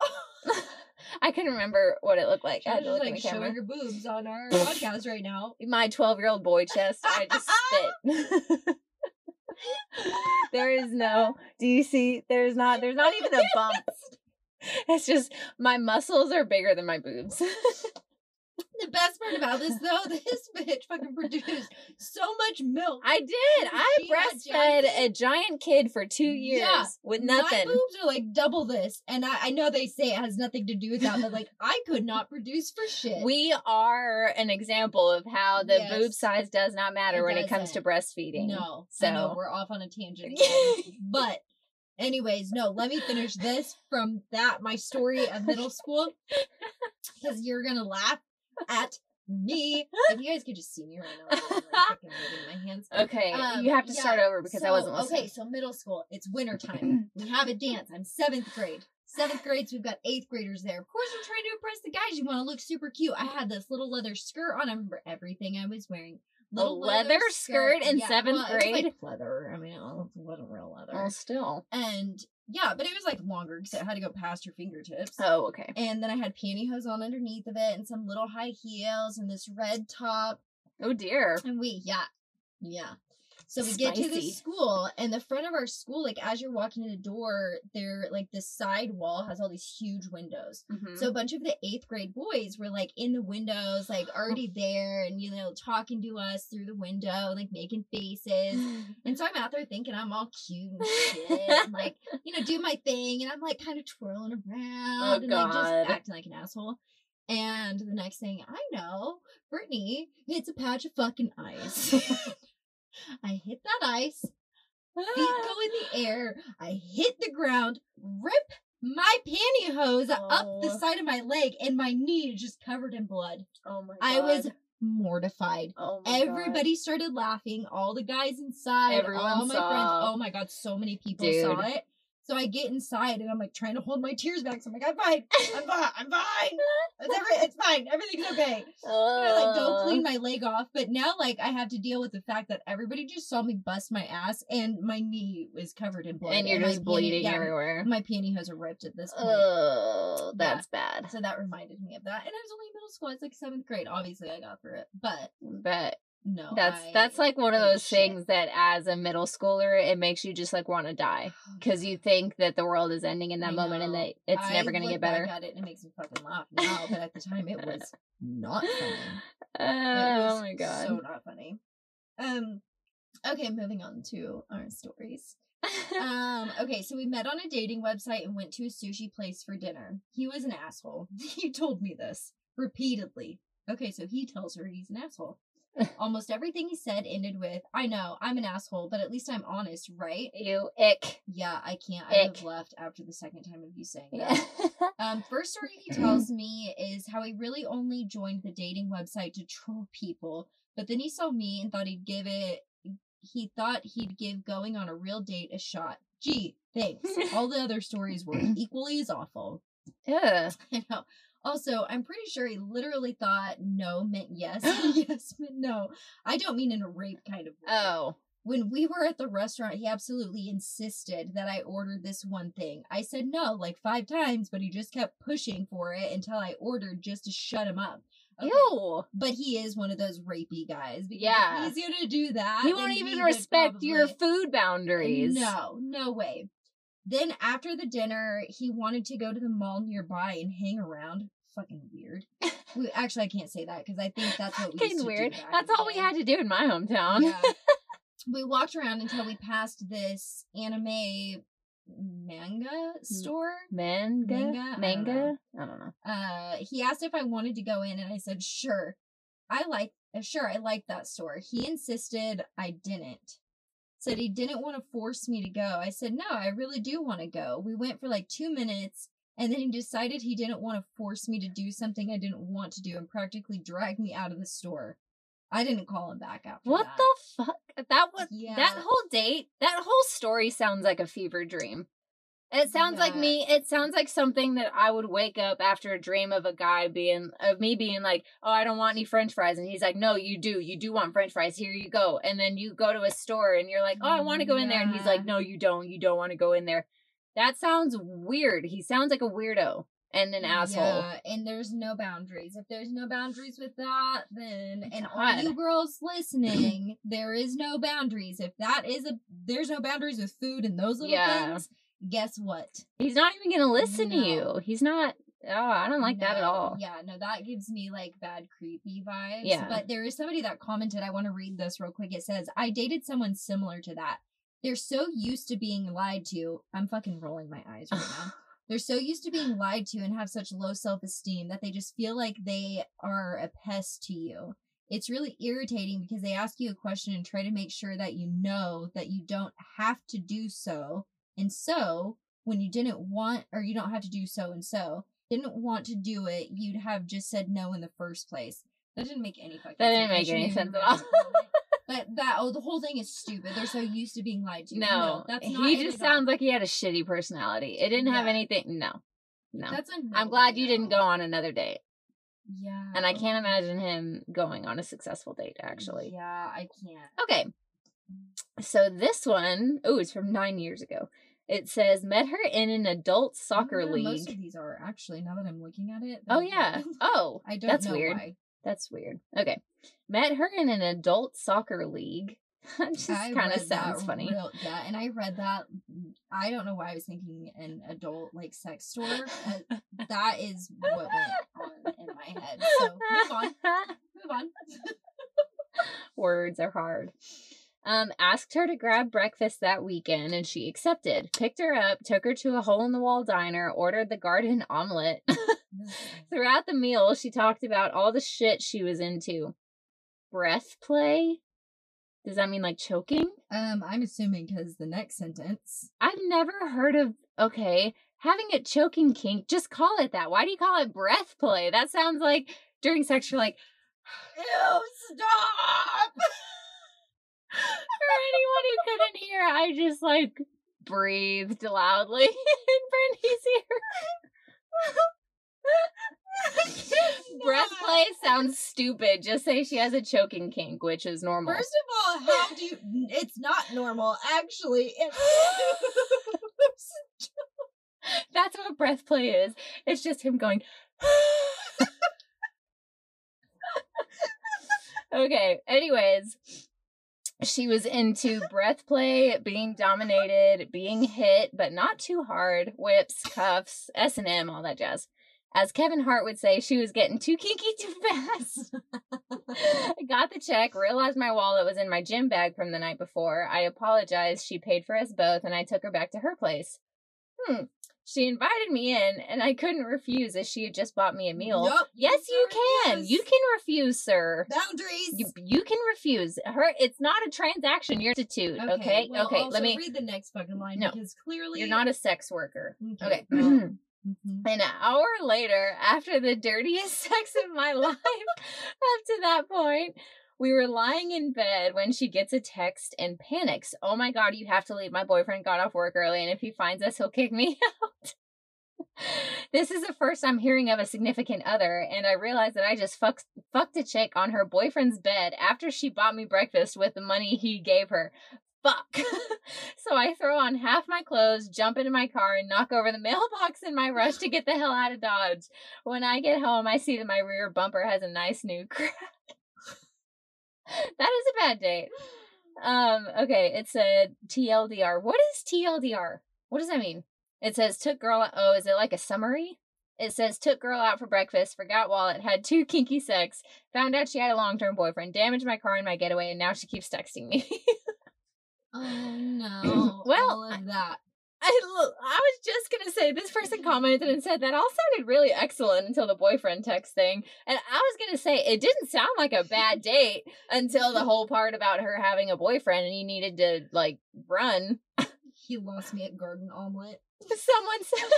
I couldn't remember what it looked like. I had to just look in like the camera. showing your boobs on our podcast right now. My twelve year old boy chest. I just spit. there is no. Do you see? There's not. There's not even a bump. It's just my muscles are bigger than my boobs. The best part about this though, this bitch fucking produced so much milk. I did. I breastfed a giant kid for two years Yeah, with My boobs are like double this, and I, I know they say it has nothing to do with that, but like I could not produce for shit. We are an example of how the Yes. boob size does not matter It when it comes to breastfeeding. No, I know So- we're off on a tangent again. but anyways, no, let me finish this from that my story of middle school because you're gonna laugh at me. If you guys could just see me right now, I'm like moving my hands. Okay, Um, you have to yeah, start over because I wasn't listening. Okay, so middle school, it's winter time. we have a dance. I'm seventh grade. Seventh grades, we've got eighth graders there. Of course, you're trying to impress the guys. You want to look super cute. I had this little leather skirt on. I remember everything I was wearing. Little leather skirt in seventh well, grade? like leather. I mean, it wasn't real leather. Oh, still. And yeah, but it was like longer because it had to go past your fingertips. Oh, okay. And then I had pantyhose on underneath of it and some little high heels and this red top. Oh dear. And we, yeah, yeah. So we get to Spicy. this school, and the front of our school, like as you're walking in the door, there, like this side wall has all these huge windows. Mhm. So a bunch of the eighth grade boys were like in the windows, like already there, and you know, talking to us through the window, like making faces. And so I'm out there thinking I'm all cute and shit, and like, you know, do my thing. And I'm like kind of twirling around and like Oh, just acting like an asshole. And the next thing I know, Brittany hits a patch of fucking ice. I hit that ice, feet go in the ah. air. I hit the ground, rip my pantyhose up the Oh. side of my leg, and my knee is just covered in blood. oh my god. I was mortified. Oh my God. Everybody started laughing. All the guys inside, Everyone all my saw. friends. Oh my god, so many people saw it. So I get inside and I'm like trying to hold my tears back. So I'm like, I'm fine. I'm fine. I'm fine. It's, every, it's fine. Everything's okay. And I like go clean my leg off. But now like I have to deal with the fact that everybody just saw me bust my ass and my knee is covered in blood. and you're my just peony- bleeding yeah, everywhere. My pantyhose are ripped at this point. Oh, that's bad. So that reminded me of that. And I was only in middle school. It's like seventh grade. Obviously I got through it. But But no. that's I that's like one of those shit. things that as a middle schooler it makes you just like want to die because you think that the world is ending in that I moment and that it's I never going to get better. At it and it makes me fucking laugh now, but at the time it was not funny. It oh my god. so not funny. Um, okay, moving on to our stories. Um, okay, so we met on a dating website and went to a sushi place for dinner. He was an asshole. he told me this repeatedly. Okay, so he tells her he's an asshole. Almost everything he said ended with, "I know I'm an asshole, but at least I'm honest, right?" you ick. Yeah, I can't. I have left after the second time of you saying that. Yeah. Um, first story he tells me is how he really only joined the dating website to troll people, but then he saw me and thought he'd give it. He thought he'd give going on a real date a shot. Gee, thanks. All the other stories were equally as awful. yeah. I know. Also, I'm pretty sure he literally thought no meant yes, yes meant no. I don't mean in a rape kind of way. Oh. When we were at the restaurant, he absolutely insisted that I order this one thing. I said no like five times, but he just kept pushing for it until I ordered just to shut him up. Okay, Ew. But he is one of those rapey guys. Yeah. He's gonna do that. He won't even would respect your food boundaries. No, no way. Then after the dinner, he wanted to go to the mall nearby and hang around. Fucking weird. we, actually, I can't say that because I think that's what we Fucking weird. That's all we had to do in my hometown. Yeah. we walked around until we passed this anime manga store. Manga? Manga? I don't Manga? know. I don't know. Uh, he asked if I wanted to go in, and I said sure. I like uh, sure I like that store. He insisted I didn't. Said he didn't want to force me to go. I said no, I really do want to go. We went for like two minutes, and then he decided he didn't want to force me to do something I didn't want to do, and practically dragged me out of the store. I didn't call him back after What that. the fuck? That was Yeah. that whole date, that whole story sounds like a fever dream. It sounds like me. It sounds like something that I would wake up after a dream of a guy being of me being like, "Oh, I don't want any French fries," and he's like, "No, you do. You do want French fries. Here you go." And then you go to a store and you're like, "Oh, I want to go in there," and he's like, "No, you don't. You don't want to go in there." That sounds weird. He sounds like a weirdo and an asshole. Yeah, and there's no boundaries. If there's no boundaries with that, then oh, and all you girls listening, there is no boundaries. If that is a there's no boundaries with food and those little Yeah. things, guess what? He's not even gonna listen to you. He's not. Oh, I don't like that at all. Yeah, no, that gives me like bad creepy vibes. Yeah. But there is somebody that commented, I want to read this real quick. It says, I dated someone similar to that. They're so used to being lied to. I'm fucking rolling my eyes right now. They're so used to being lied to and have such low self esteem that they just feel like they are a pest to you. It's really irritating because they ask you a question and try to make sure that you know that you don't have to do so. And so, when you didn't want, or you don't have to do so and so, didn't want to do it, you'd have just said no in the first place. That didn't make any fucking That didn't make any sense at all. But that oh, the whole thing is stupid. They're so used to being lied to. No, that's not. he just all. sounds like he had a shitty personality. It didn't have anything. No, no. That's I'm glad you no. didn't go on another date, Yeah. and I can't imagine him going on a successful date. Actually, Yeah, I can't. okay. So this one, oh, it's from nine years ago. It says met her in an adult soccer wonder where Most of league. these are actually. Now that I'm looking at it. Oh yeah. Oh, I don't that's know weird. why. That's weird. Okay. Met her in an adult soccer league. That just kind of read that sounds funny. real- yeah, and I read that. I don't know why I was thinking an adult like sex store. Uh, that is what went on in my head. So move on. Move on. Words are hard. Um, asked her to grab breakfast that weekend and she accepted. Picked her up, took her to a hole in the wall diner, ordered the garden omelet. Throughout the meal, she talked about all the shit she was into. Breath play? Does that mean like choking? um, I'm assuming because the next sentence. I've never heard of okay, having a choking kink, just call it that. Why do you call it breath play? That sounds like during sex you're like Ew! Stop! for anyone who couldn't hear, I just like breathed loudly in Brandy's ear. Breath play sounds stupid. Just say she has a choking kink, which is normal. First of all, how do you? It's not normal, actually. It- That's what breath play is. It's just him going. okay. Anyways, she was into breath play, being dominated, being hit, but not too hard. Whips, cuffs, S and M, all that jazz. As Kevin Hart would say, she was getting too kinky too fast. Got the check, realized my wallet was in my gym bag from the night before. I apologized. She paid for us both, and I took her back to her place. Hmm. She invited me in, and I couldn't refuse as she had just bought me a meal. Nope, yes, you can. You can refuse, sir. Boundaries. You, you can refuse. Her. It's not a transaction. You're a institute. Okay. well, okay. Let me. read the next fucking line No. because clearly You're not a sex worker. Okay. well, mhm. An hour later, after the dirtiest sex of my life up to that point, we were lying in bed when she gets a text and panics. Oh my god, you have to leave. My boyfriend got off work early, and if he finds us, he'll kick me out. this is the first I'm hearing of a significant other, and I realized that I just fucked, fucked a chick on her boyfriend's bed after she bought me breakfast with the money he gave her. Fuck. so I throw on half my clothes, jump into my car, and knock over the mailbox in my rush to get the hell out of Dodge. When I get home, I see that my rear bumper has a nice new crack. that is a bad date. Um, okay, it said TLDR. What is TLDR? What does that mean? It says took girl out. Oh, is it like a summary? It says took girl out for breakfast, forgot wallet, had two kinky sex, found out she had a long term boyfriend, damaged my car in my getaway, and now she keeps texting me. Oh no. Well, that. I I was just gonna say this person commented and said that all sounded really excellent until the boyfriend text thing, and I was gonna say it didn't sound like a bad date until the whole part about her having a boyfriend and he needed to like run. He lost me at garden omelet. Someone said.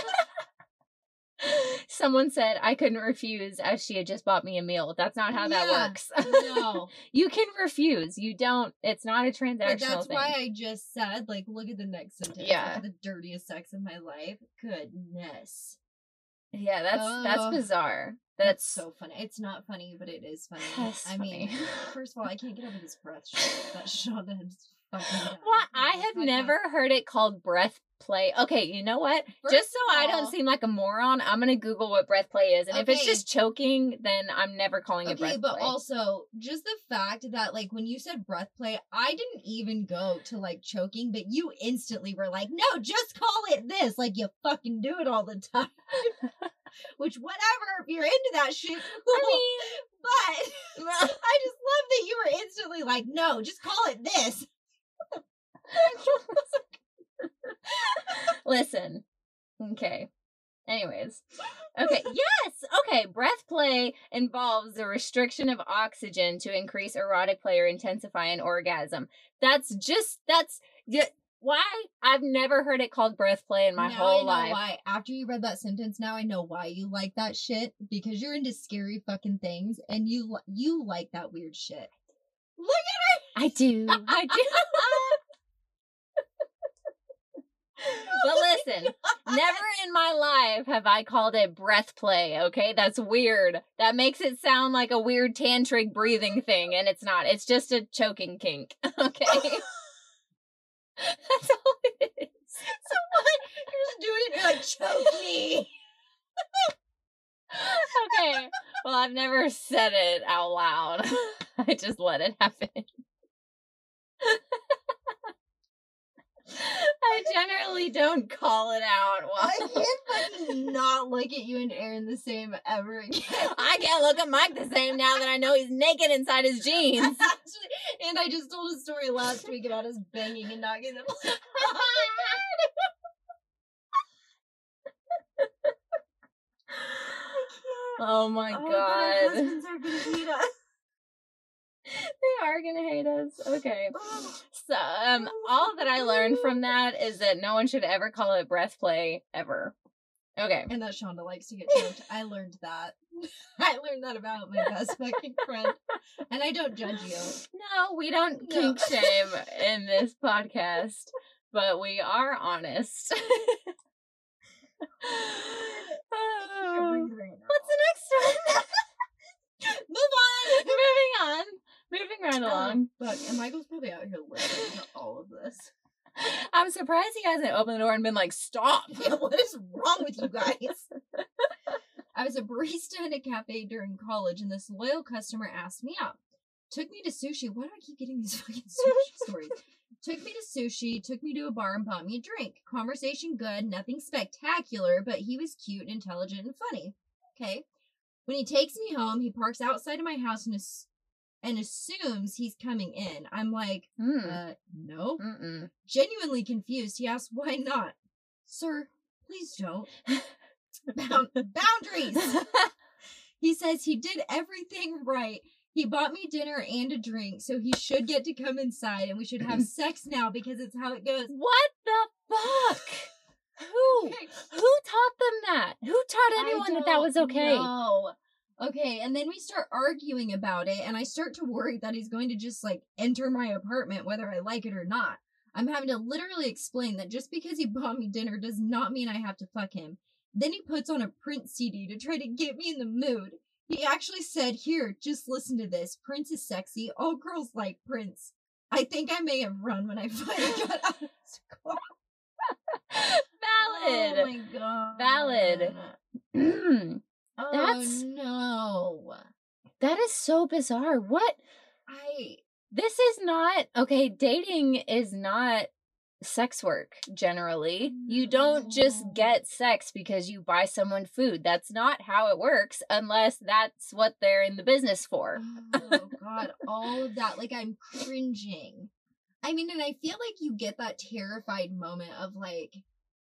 Someone said I couldn't refuse as she had just bought me a meal. That's not how that Yeah, works. No. you can refuse. You don't. It's not a transactional But that's thing. why I just said, like, look at the next sentence. Yeah. The dirtiest sex of my life. Goodness. yeah, that's Ugh. that's bizarre. That's That's so funny. It's not funny, but it is funny. I mean, first of all, I can't get over this breath shit that Shawnda has Oh, oh, fucking. What? I have never heard it called breath play. Okay, you know what? First just so of I don't oh. seem like a moron, I'm gonna Google what breath play is, and if it's just choking, then I'm never calling it Okay, breath but play. also just the fact that like when you said breath play, I didn't even go to like choking, but you instantly were like, "No, just call it this." Like you fucking do it all the time. Which whatever, if you're into that shit, cool. I but I just love that you were instantly like, "No, just call it this." Listen. Okay. Anyways. Okay. Yes. Okay. Breath play involves the restriction of oxygen to increase erotic play or intensify an orgasm. That's just, that's, yeah, why? I've never heard it called breath play in my now whole I know life. why. After you read that sentence, now I know why you like that shit because you're into scary fucking things and you you like that weird shit. Look I do. I do. but oh listen, never in my life have I called it breath play, okay? That's weird. That makes it sound like a weird tantric breathing thing, and it's not. It's just a choking kink, okay? That's all it is. So what? You're just doing it. You're like, choke me. Okay. Well, I've never said it out loud. I just let it happen. I generally don't call it out. I can't fucking not look at you and Aaron the same ever again. I can't look at Mike the same now that I know he's naked inside his jeans. Actually, and I just told a story last week about us banging and knocking them. oh my Oh, but our god. husbands are gonna us. they are gonna hate us. Okay. So um all that I learned from that is that no one should ever call it breath play ever. Okay. And that Shawnda likes to get choked. I learned that. I learned that about my best fucking friend. And I don't judge you. No, we don't No. kink shame in this podcast. but we are honest. What's the next one? Move on. Moving on. Moving right along. Fuck. And Michael's probably out here listening to all of this. I'm surprised he hasn't opened the door and been like, stop. Yeah, what is wrong with you guys? I was a barista in a cafe during college, and this loyal customer asked me out. Took me to sushi. Why do I keep getting these fucking sushi stories? Took me to sushi, took me to a bar, and bought me a drink. Conversation good, nothing spectacular, but he was cute, intelligent, and funny. Okay. When he takes me home, he parks outside of my house and, ass- and assumes he's coming in. I'm like, Mm. uh, no. Mm-mm. Genuinely confused, he asks, why not? Sir, please don't. Bound- boundaries. He says he did everything right. He bought me dinner and a drink, so he should get to come inside and we should have sex now because it's how it goes. what the fuck? Who? Who taught them that? Who taught anyone that that was okay? No. Okay, and then we start arguing about it, and I start to worry that he's going to just like enter my apartment whether I like it or not. I'm having to literally explain that just because he bought me dinner does not mean I have to fuck him. Then he puts on a Prince CD to try to get me in the mood. He actually said, Here, just listen to this. Prince is sexy. All girls like Prince. I think I may have run when I finally got out of school. car. Oh my god. Valid. Oh That's- no. that is so bizarre. What? I This is not okay. Dating is not sex work generally. You don't just get sex because you buy someone food. That's not how it works unless that's what they're in the business for. oh god, all of that. Like I'm cringing. I mean, and I feel like you get that terrified moment of like,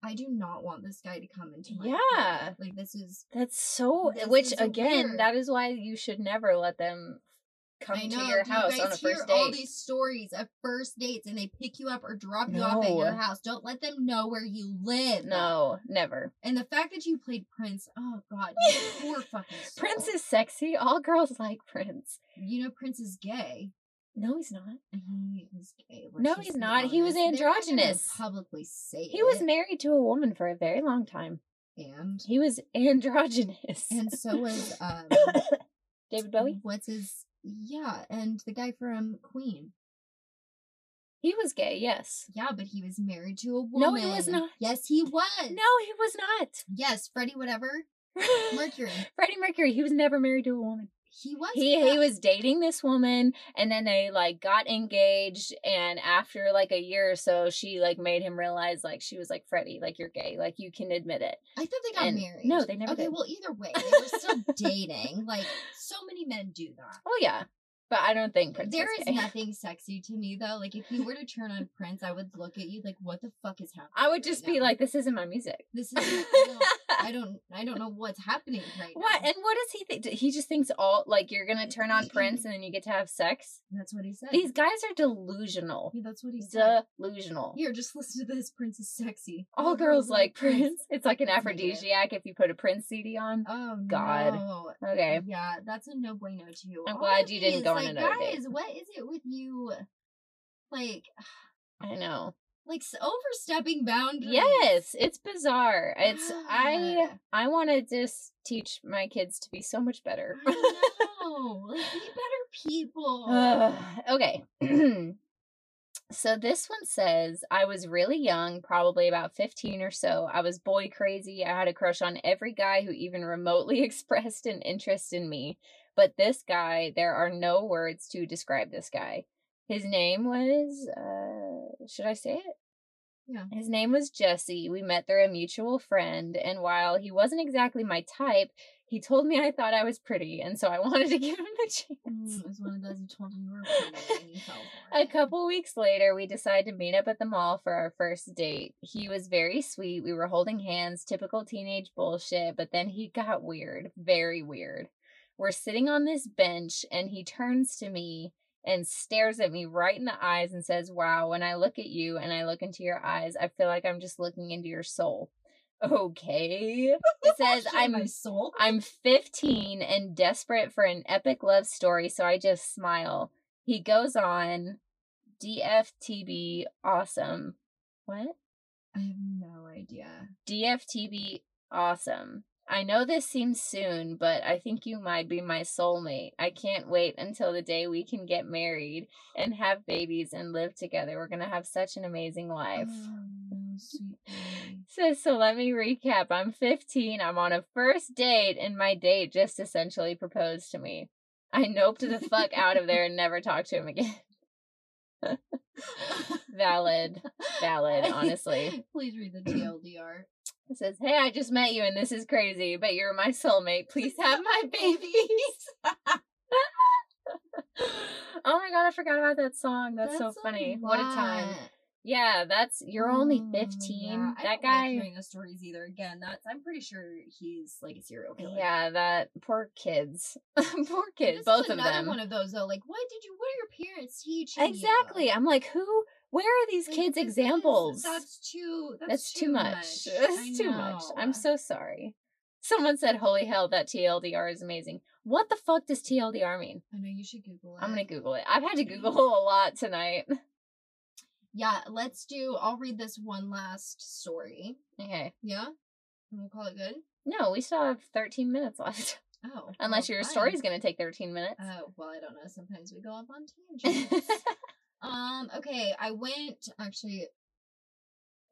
I do not want this guy to come into my house. Yeah. Like this is That's so eh, which is again, weird. that is why you should never let them come I to your house you on a first hear all these stories of first dates and they pick you up or drop you off at your house. Don't let them know where you live. No, never. And the fact that you played Prince, oh god, you poor fucking soul. Prince is sexy. All girls like Prince. You know Prince is gay. No, he's not. He was gay. No, he's not. He was honest. They're not gonna androgynous. Publicly say He was married to a woman for a very long time. and He was androgynous. and so was um David Bowie. What's his? Yeah, and the guy from Queen. He was gay, yes. Yeah, but he was married to a woman. No, he was not. Yes, he was. No, he was not. Yes, Freddie, whatever. Mercury. Freddie Mercury. He was never married to a woman. He was. He he was dating this woman, and then they like got engaged. And after like a year or so, she like made him realize like she was like Freddie, like you're gay, like you can admit it. I thought they got and- married. no, they never Okay, did. well, either way, they were still dating. Like so many men do that. Oh yeah, but I don't think Prince There is gay. nothing sexy to me though. Like if you were to turn on Prince, I would look at you like, "What the fuck is happening?" I would right just be now? like, this isn't my music. "This is I don't, I don't, know what's happening right What now." and what does he think? He just thinks all like you're gonna turn on Prince and then you get to have sex. That's what he said. These guys are delusional. Yeah, that's what he said. Delusional. Here, just listen to this. Prince is sexy. All girls like Prince. It's like an That's aphrodisiac if you put a Prince CD on. Oh God. no. Okay. Yeah, that's a no bueno too. I'm All glad you didn't go on like, another date. guys, what is it with you? Like, I know. Like overstepping boundaries. Yes, it's bizarre. It's I I want to just teach my kids to be so much better. Know. like, be better people. Okay. so this one says I was really young, probably about 15 or so. I was boy crazy. I had a crush on every guy who even remotely expressed an interest in me. But this guy, there are no words to describe this guy. His name was uh should I say it? Yeah. His name was Jesse. We met through a mutual friend, and while he wasn't exactly my type, he told me I thought I was pretty, and so I wanted to give him a chance. Mm, was one of those told you you were pretty A couple weeks later, we decided to meet up at the mall for our first date. He was very sweet. We were holding hands, typical teenage bullshit, but then he got weird, very weird. We're sitting on this bench, and he turns to me and stares at me right in the eyes and says, Wow, when I look at you and I look into your eyes, I feel like I'm just looking into your soul. Okay. It says, I'm my soul. I'm 15 and desperate for an epic love story, so I just smile. He goes on, DFTB, awesome. What? I have no idea. DFTB, awesome. I know this seems soon, but I think you might be my soulmate. I can't wait until the day we can get married and have babies and live together. We're going to have such an amazing life. Oh. So, so let me recap. I'm 15. I'm on a first date, and my date just essentially proposed to me. I noped the fuck out of there and never talked to him again. Valid. Valid, honestly. Please read the TLDR. It says, Hey, I just met you and this is crazy, but you're my soulmate. Please have my babies. oh my god, I forgot about that song. That's, so funny. What a time. Yeah, that's you're only Oh, 15. yeah. I That don't like guy hearing the stories either. Again, that's I'm pretty sure he's like a serial killer. Yeah, that poor kids. poor kids, both of them. One of those though. Like, what did you? What are your parents teaching? you? Exactly. I'm like, who where are these Like, kids examples? that's too. That's, That's too much. That's I too much. I'm so sorry. Someone said, Holy hell, that TLDR is amazing. What the fuck does TLDR mean? I know you should Google it. I'm gonna Google it. I've had to Google a lot tonight. Yeah, let's do. I'll read this one last story. Okay. Yeah, and we'll call it good. No, we still have 13 minutes left. Oh, Unless well, your story's gonna take 13 minutes. Oh well, I don't know. Sometimes we go off on tangents. um. Okay, I went actually.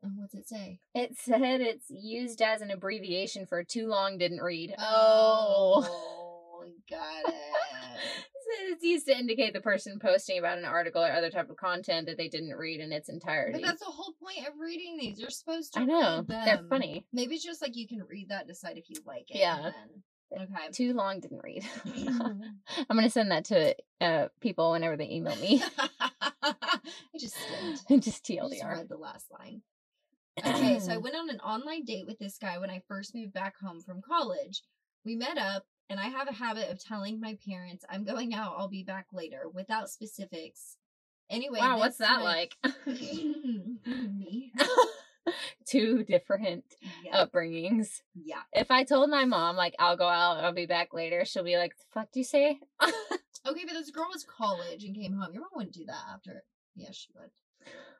uh, What's it say? it said it's used as an abbreviation for too long didn't read. Oh. Oh, got it. It's used to indicate the person posting about an article or other type of content that they didn't read in its entirety. But that's the whole point of reading these. You're supposed to. I know. They're funny. Maybe it's just like you can read that, decide if you like it. Yeah. then- Okay. Too long didn't read. I'm gonna send that to uh, people whenever they email me. I just skimmed. Just I just TLDR. read the last line. Okay, so I went on an online date with this guy when I first moved back home from college. We met up, and I have a habit of telling my parents I'm going out, I'll be back later, without specifics. Anyway, wow, what's that like? Me. Two different Yeah. upbringings. yeah. If I told my mom like I'll go out, I'll be back later, she'll be like, "The fuck do you say?" Okay, but this girl was college and came home. Your mom wouldn't do that after. Yeah, she would.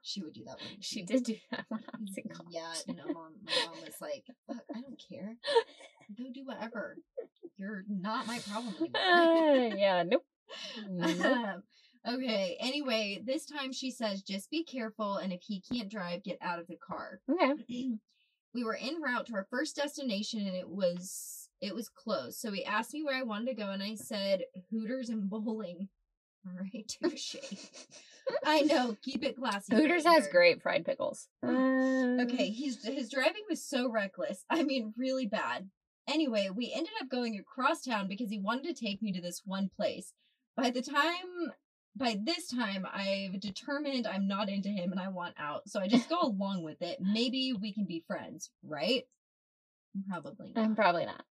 She would do that when she did do that when I was in college. Yeah, no, mom. My mom was like, "Fuck, I don't care. Go do whatever. You're not my problem anymore." Uh, yeah, nope. Nope. Um, okay. Anyway, this time she says, "Just be careful, and if he can't drive, get out of the car." Okay. we were en route to our first destination, and it was it was close. So he asked me where I wanted to go, and I said Hooters and bowling. All right, touche. I know. Keep it classy. Hooters has great fried pickles. Okay, he's his driving was so reckless. I mean, really bad. Anyway, we ended up going across town because he wanted to take me to this one place. By the time by this time I've determined I'm not into him and I want out. So I just go along with it. Maybe we can be friends, right? Probably not. I'm probably not.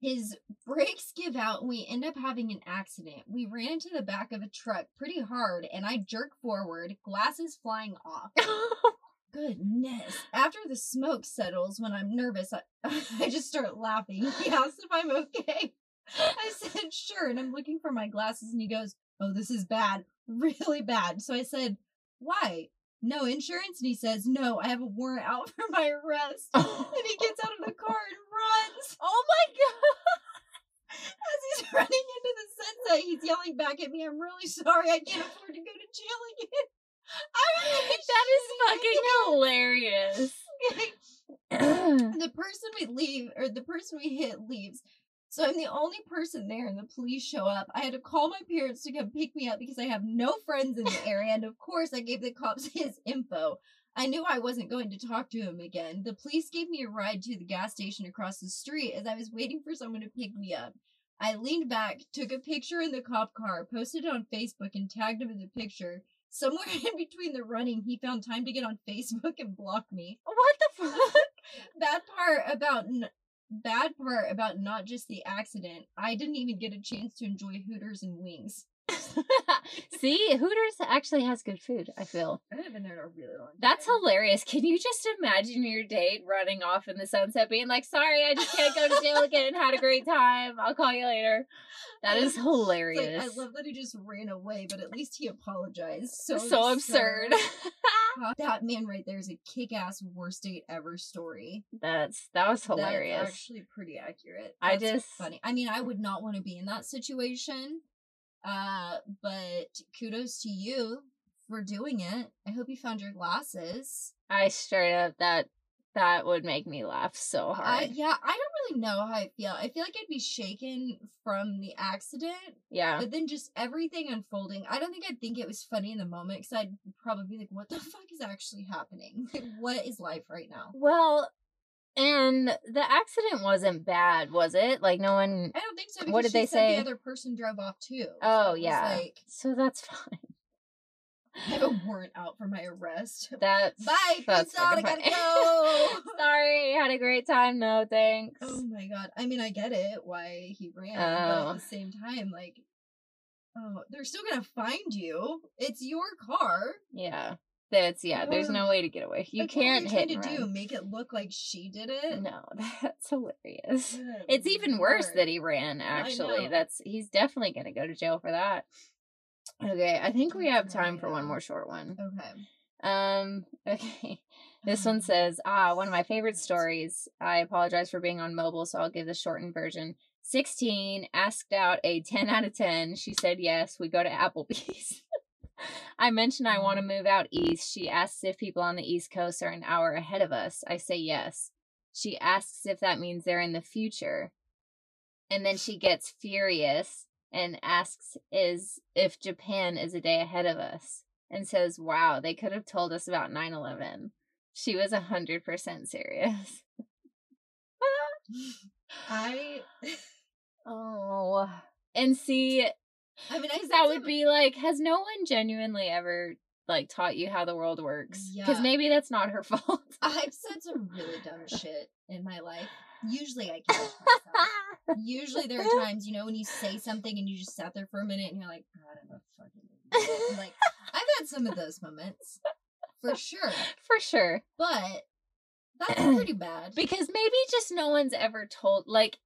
His brakes give out and we end up having an accident. We ran into the back of a truck pretty hard and I jerk forward, glasses flying off. Goodness. After the smoke settles, when I'm nervous, I, I just start laughing. He asks if I'm okay. I said, sure. And I'm looking for my glasses, and he goes, oh, this is bad. Really bad. So I said, why? No insurance? And he says, no, I have a warrant out for my arrest. And he gets out of the car and runs. oh my god! As he's running into the sunset, he's yelling back at me, I'm really sorry. I can't afford to go to jail again. That is fucking hilarious. the person we leave or the person we hit leaves. So I'm the only person there and the police show up. I had to call my parents to come pick me up because I have no friends in the area and of course I gave the cops his info. I knew I wasn't going to talk to him again. The police gave me a ride to the gas station across the street as I was waiting for someone to pick me up. I leaned back, took a picture in the cop car, posted it on Facebook, and tagged him in the picture. Somewhere in between the running, he found time to get on Facebook and block me what the fuck? bad part about n- bad part about not just the accident i didn't even get a chance to enjoy hooters and wings See, Hooters actually has good food, I feel. I haven't been there in a really long time. That's hilarious. Can you just imagine your date running off in the sunset being like, sorry, I just can't go to jail again. Had a great time. I'll call you later. That is It's like, hilarious. I love that he just ran away, but at least he apologized. So so absurd. God, that man right there is a kick-ass worst date ever story. That's that was hilarious. That's actually pretty accurate. I just- funny. I mean, I would not want to be in that situation. Uh, but kudos to you for doing it. I hope you found your glasses. I straight up that that would make me laugh so hard. I yeah, I don't really know how I feel. I feel like I'd be shaken from the accident, yeah. but then just everything unfolding. I don't think I'd think it was funny in the moment because I'd probably be like, "What the fuck is actually happening? Like, what is life right now?" Well, and the accident wasn't bad, was it? Like no one I don't think so. What did they say? The other person drove off too. Oh was yeah. Like so that's fine. I have a warrant out for my arrest. That's Bye, that's peace out. I gotta go. Sorry, had a great time. No, thanks. oh my god. I mean, I get it why he ran, but Oh. at the same time, like, oh, they're still gonna find you. It's your car. Yeah. That's yeah, there's no way to get away. You Like, what were can't hit trying to do make it look like she did it. No, that's hilarious. Good It's even worse lord. that he ran, actually. That's he's definitely gonna go to jail for that. Okay, I think we have time for one more short one. Okay. Um, okay. This one says, ah, one of my favorite stories. I apologize for being on mobile, so I'll give the shortened version. 16 asked out a 10 out of 10. She said yes. We go to Applebee's. I mentioned I want to move out east. She asks if people on the East Coast are an hour ahead of us. I say yes. She asks if that means they're in the future. And then she gets furious and asks is if Japan is a day ahead of us and says, Wow, they could have told us about 9 11. She was 100% serious. I. Oh. And see, I mean, I that would be like, has no one genuinely ever like taught you how the world works? Yeah. Because maybe that's not her fault. I've said some really dumb shit in my life. Usually, I catch myself. Usually, there are times, you know, when you say something and you just sat there for a minute and you're like, God, I'm a fucking like, I've had some of those moments for sure, For sure. but that's pretty bad. Because maybe just no one's ever told, like,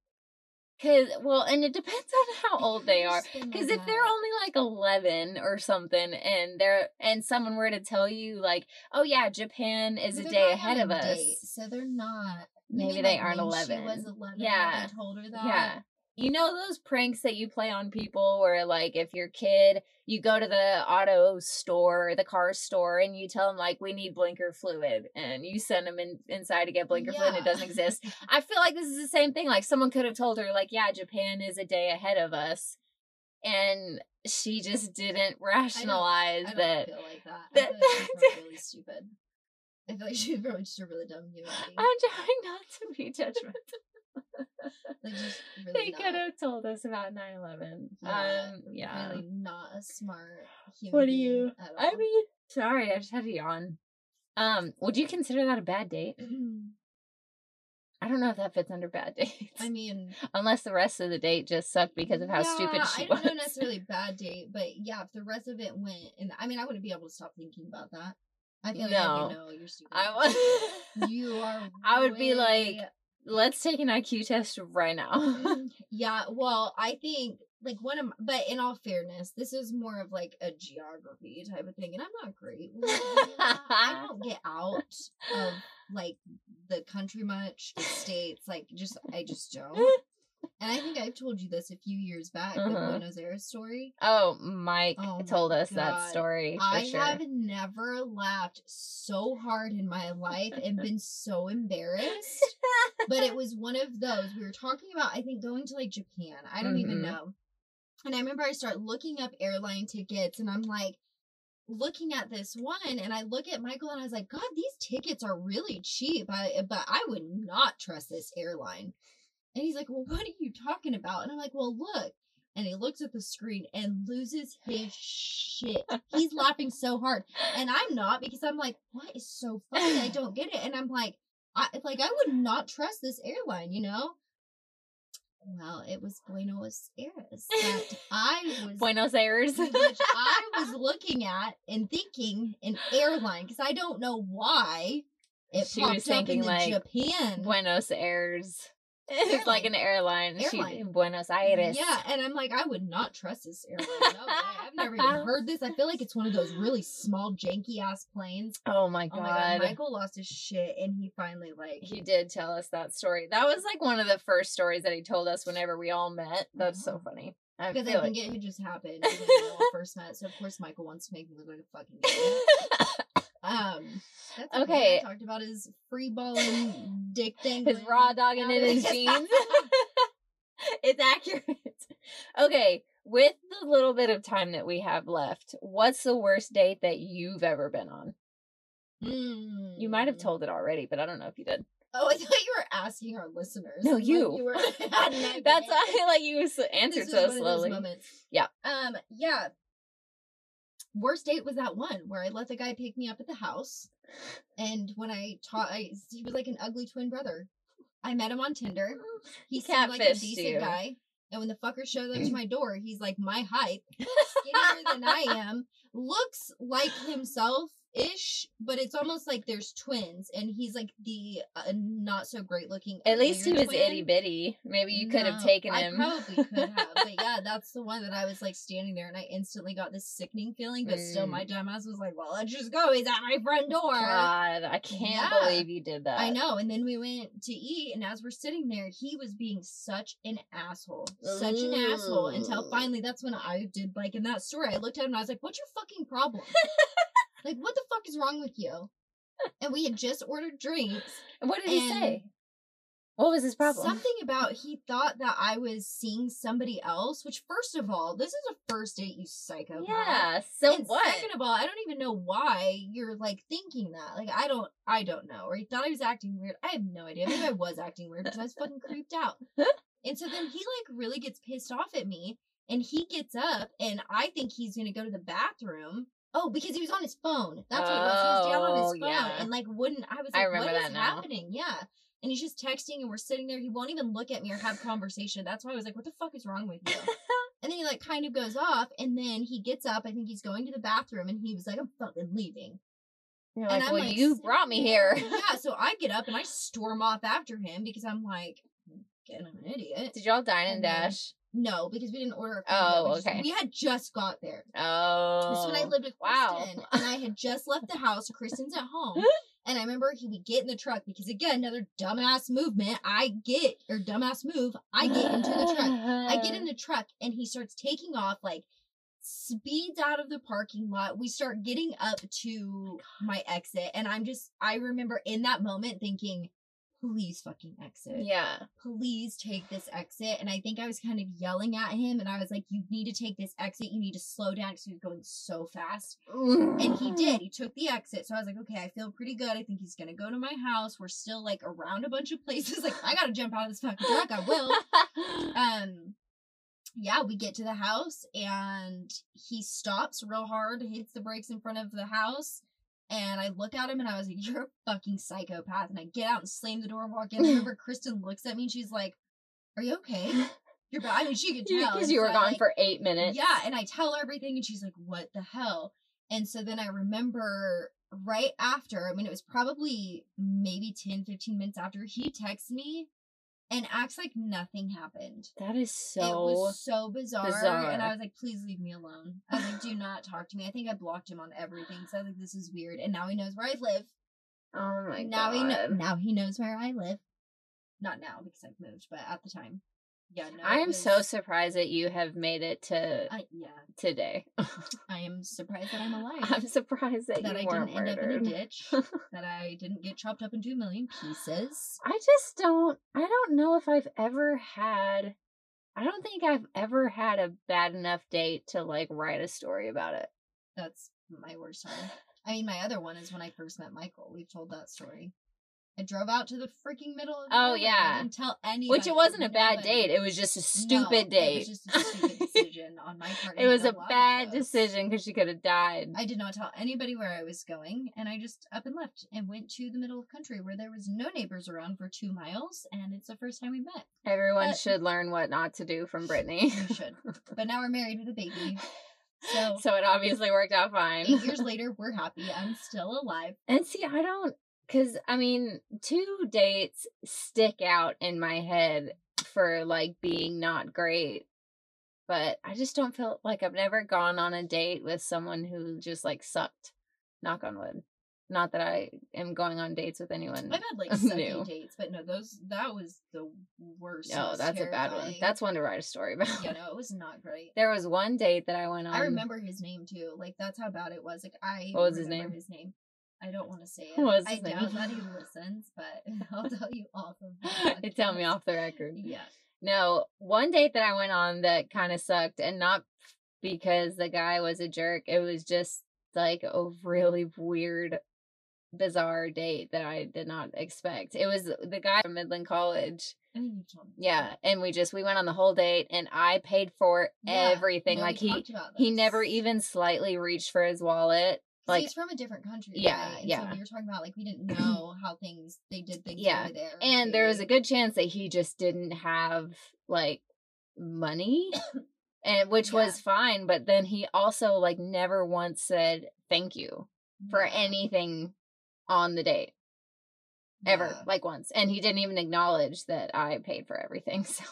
because, well, and it depends on how old they are. Because if they're only like 11 or something and they're, and someone were to tell you, like, oh yeah, Japan is a day ahead of us. date, so they're not. Maybe they like, aren't 11. She was 11. Yeah. I told her that. Yeah. You know those pranks that you play on people where like if your kid you go to the auto store or the car store and you tell them like we need blinker fluid and you send them in inside to get blinker fluid and it doesn't exist. I feel like this is the same thing. Like someone could have told her like yeah, Japan is a day ahead of us and she just didn't rationalize I don't that feel like that. I feel like she's probably really stupid. I feel like she's probably just a really dumb human being. I'm trying not to be judgmental. Like just really they not, could have told us about 9-11. yeah, um yeah. really not a smart human. What do you- I mean, sorry, I just had to yawn. Um, would you consider that a bad date? I don't know if that fits under bad dates. I mean, Unless the rest of the date just sucked because of how stupid she I was. don't know necessarily bad date, but yeah, if the rest of it went, and I mean, I wouldn't be able to stop thinking about that. I feel like No. I'd be, you're stupid. I was. you are. I would be like, Let's take an IQ test right now. Mm, yeah, well, I think like one of, my, but in all fairness, this is more of like a geography type of thing, and I'm not great. I don't get out of like the country much, the states, like just I just don't. And I think I've told you this a few years back, the Uh-huh. Buenos Aires story. oh, Mike Oh told us that story for I sure. have never laughed so hard in my life and been so embarrassed. but it was one of those we were talking about i think going to like japan i don't even Mhm. know and i remember i start looking up airline tickets and i'm like looking at this one and i look at michael and i was like god these tickets are really cheap I, but i would not trust this airline and he's like well what are you talking about and i'm like well look and he looks at the screen and loses his shit he's laughing so hard and i'm not because i'm like what is so funny i don't get it and i'm like I like I would not trust this airline, you know. Well, it was Buenos Aires that I was Buenos Aires. which I was looking at and thinking an airline because I don't know why it She popped was up in like, Japan. Buenos Aires. It's like an airline. She- Airline. Buenos Aires. Yeah, and I'm like, I would not trust this airline. No. I've never even heard this. I feel like it's one of those really small, janky ass planes. Oh my Oh god. my god, Michael lost his shit, and he finally like He did tell us that story. That was like one of the first stories that he told us whenever we all met. That's so Mhm. funny. I because I think like... it had just happened when we all first met. So of course Michael wants to make me look like a fucking idiot. Um, that's okay. Talked about his free balling dick thing, his raw dogging in his jeans. it's accurate. Okay, with the little bit of time that we have left, what's the worst date that you've ever been on? You might have Mm. told it already, but I don't know if you did. Oh, I thought you were asking our listeners. No, Like, you. were. That's why I like you answered so was one of those slowly. Yeah. Um. Yeah. Worst date was that one where I let the guy pick me up at the house, and when I taught, I he was like an ugly twin brother. I met him on Tinder. He seemed like a decent you. guy. And when the fucker shows up to my door, he's like my height, skinnier than I am, looks like himself ish, but it's almost like there's twins, and he's like the uh, not so great looking. At least he was twin. itty bitty. Maybe you could have taken I probably could have, but yeah, that's the one that I was like standing there, and I instantly got this sickening feeling. But still, Mm. my dumbass was like, "Well, let's just go. He's at my front door." God, I can't Yeah. believe you did that. I know. And then we went to eat, and as we're sitting there, he was being such an asshole, such an asshole. Until finally, that's when I did like in that story. I looked at him and I was like, "What's your fucking problem? like, what the fuck is wrong with you?" And we had just ordered drinks. And what did he say? What was his problem? Something about he thought that I was seeing somebody else. Which, first of all, this is a first date, you psycho. Yeah. So and what? Second of all, I don't even know why you're like thinking that. Like I don't, I don't know. Or he thought I was acting weird. I have no idea. Maybe I was acting weird because I was fucking creeped out. And so then he like really gets pissed off at me, and he gets up, and I think he's gonna go to the bathroom. Oh, because he was on his phone. That's what it was. He was down on Oh, his phone, yeah. and like wouldn't. I was like, remember what is now. happening? Yeah. And he's just texting, and we're sitting there. He won't even look at me or have conversation. That's why I was like, "What the fuck is wrong with you?" And then he like kind of goes off, and then he gets up. I think he's going to the bathroom, and he was like, "I'm fucking leaving." You're and like, I'm well, like, you brought me here. yeah, so I get up and I storm off after him because I'm like, "Get I'm an idiot." Did y'all dine and And dash? No, because we didn't order. A Oh, yet. We just- okay. we had just got there. Oh. This is when I oh, lived with wow. Kristen, and I had just left the house. Kristen's at home, and I remember he would get in the truck because again, another dumbass movement. I get or dumbass move. I get into the truck. I get in the truck and he starts taking off like speeds out of the parking lot. We start getting up oh to my exit and I'm just I remember in that moment thinking, please fucking exit. Yeah. Please take this exit. And I think I was kind of yelling at him and I was like, you need to take this exit. You need to slow down because he was going so fast. And he did. He took the exit. So I was like, okay, I feel pretty good. I think he's gonna go to my house. We're still like around a bunch of places. Like, I gotta jump out of this fucking truck. I will um yeah we get to the house and he stops real hard hits the brakes in front of the house and i look at him and i was like you're a fucking psychopath. And i get out and slam the door and walk in. I remember kristen looks at me and she's like are you okay? You're bad. I mean she could tell. Because you were I, gone like, for eight minutes. yeah, and I tell her everything, and she's like, "What the hell?" And so then I remember right after, I mean, it was probably maybe 10, 15 minutes after, he texts me and acts like nothing happened. That is so it was so bizarre, and. I was like, "Please leave me alone." I was like, "Do not talk to me." I think I blocked him on everything, so I was like, "This is weird." And now he knows where I live. oh my now god. he kno- now he knows where I live. Not now because I've moved, but at the time, yeah. No, I am so surprised that you have made it to I, yeah, today. I am surprised that I'm alive. I'm surprised that, that you I weren't didn't end murdered. up in a ditch, that I didn't get chopped up into a million pieces. I just don't. I don't know if I've ever had. I don't think I've ever had a bad enough date to like write a story about it. That's my worst one. I mean, my other one is when I first met Michael. We've told that story. I drove out to the freaking middle of Oh, nowhere. yeah. I didn't tell anybody. Which it wasn't a bad nobody. date. It was just a No, stupid date. It was just a stupid decision on my part. it was a bad decision because she could have died. I did not tell anybody where I was going, and I just up and left and went to the middle of country where there was no neighbors around for two miles, and it's the first time we met. Everyone but- should learn what not to do from Brittany. We should. But now we're married with a baby. So, so it obviously worked out fine. eight years later, we're happy. I'm still alive. And see, I don't, because I mean, two dates stick out in my head for like being not great. But I just don't feel like I've never gone on a date with someone who just like sucked. Knock on wood. Not that I am going on dates with anyone. I've had like New. sucky dates, but no, those that was the worst. No, that's a bad one. That's one to write a story about. yeah, no, it was not great. There was one date that I went on. I remember his name too. Like that's how bad it was. Like I What was his name? His name. I don't want to say it. What was I doubt that he listens, but I'll tell you off of. the tell me off the record. Yeah. No, one date that I went on that kind of sucked, and not because the guy was a jerk. It was just like a really weird, bizarre date that I did not expect. It was the guy from Midland College. I think you told me. Yeah, and we just we went on the whole date, and I paid for Yeah, everything. no, like he he never even slightly reached for his wallet. Like he's from a different country. Yeah, right? Yeah. So were talking about like we didn't know how things they did things Yeah, over there. and there was a good chance that he just didn't have like money and which was fine but then he also like never once said thank you for anything on the date ever Yeah. like once and he didn't even acknowledge that i paid for everything so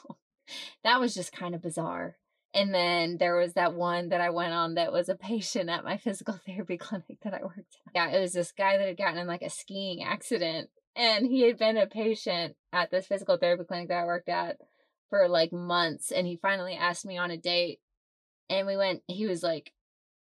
that was just kind of bizarre and then there was that one that i went on that was a patient at my physical therapy clinic that i worked at. Yeah it was this guy that had gotten in like a skiing accident and he had been a patient at this physical therapy clinic that i worked at for like months and he finally asked me on a date and we went he was like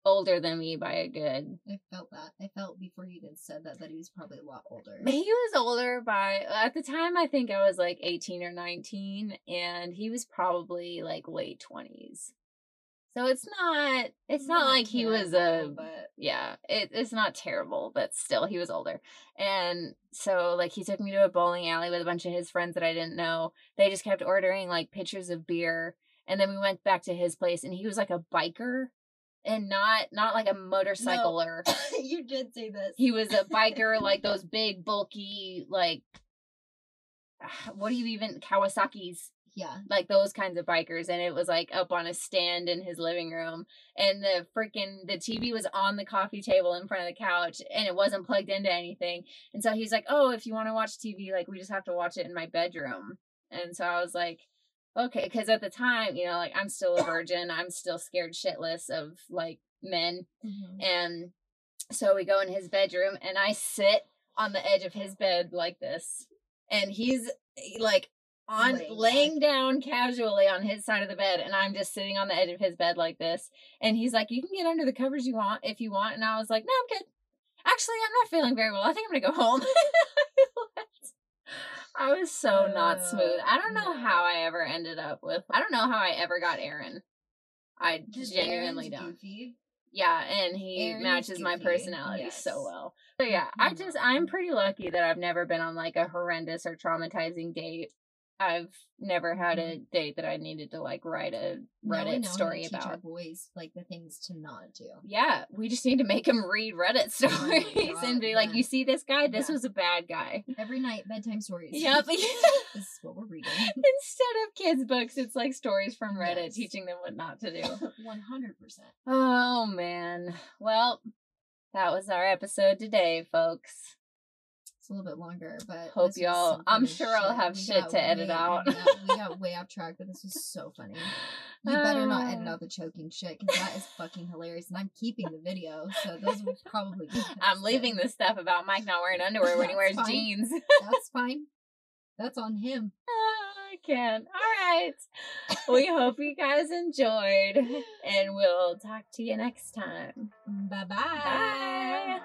older than me by a good I felt that. I felt before you even said that that he was probably a lot older. He was older by at the time I think I was like 18 or 19 and he was probably like late 20s. So it's not it's not, like he was a but yeah, it, it's not terrible, but still he was older. And so like he took me to a bowling alley with a bunch of his friends that I didn't know. They just kept ordering like pitchers of beer and then we went back to his place and he was like a biker and not not like a motorcycler. you did say this. He was a biker, like those big, bulky, like what do you even Kawasaki's yeah. like those kinds of bikers, and it was like up on a stand in his living room, and the freaking the TV was on the coffee table in front of the couch, and it wasn't plugged into anything, and so he's like, "Oh, if you want to watch TV, like we just have to watch it in my bedroom," and so I was like. Okay, because at the time, you know, like I'm still a virgin. I'm still scared shitless of like men. Mhm. And so we go in his bedroom and I sit on the edge of his bed like this. And he's eh, like on Laying laying, down casually on his side of the bed and I'm just sitting on the edge of his bed like this. And he's like, "You can get under the covers you want if you want." And I was like, "No, I'm good. Actually, I'm not feeling very well. I think I'm going to go home." I was so not smooth. I don't know Uh, how I ever ended up with I don't know how I ever got Aaron. I Just genuinely Aaron's don't. Goofy. Yeah, and he Aaron is matches my goofy, personality so well. So yeah, I just I'm pretty lucky that I've never been on like a horrendous or traumatizing date. I've never had mm-hmm. a date that I needed to like write a Now Reddit how story about. teach our boys like the things to not do. Yeah, we just need to make them read Reddit oh stories God, and be like, "You see this guy? This Yeah. was a bad guy." Every night bedtime stories. Yep. this is what we're reading. Instead of kids' books, it's like stories from Reddit Yes. teaching them what not to do. One hundred percent. Oh man. Well, that was our episode today, folks. It's a little bit longer, but Hope y'all- I'm sure I'll have We shit to edit out. We got, we got way off track, but this was so funny. You better not edit uh. out the choking shit because that is fucking hilarious, and I'm keeping the video, so those will probably. Be I'm leaving the stuff about Mike not wearing underwear when he wears fine. jeans. That's fine. That's on him. Oh, I can. All right. We hope you guys enjoyed, and we'll talk to you next time. Bye-bye. Bye.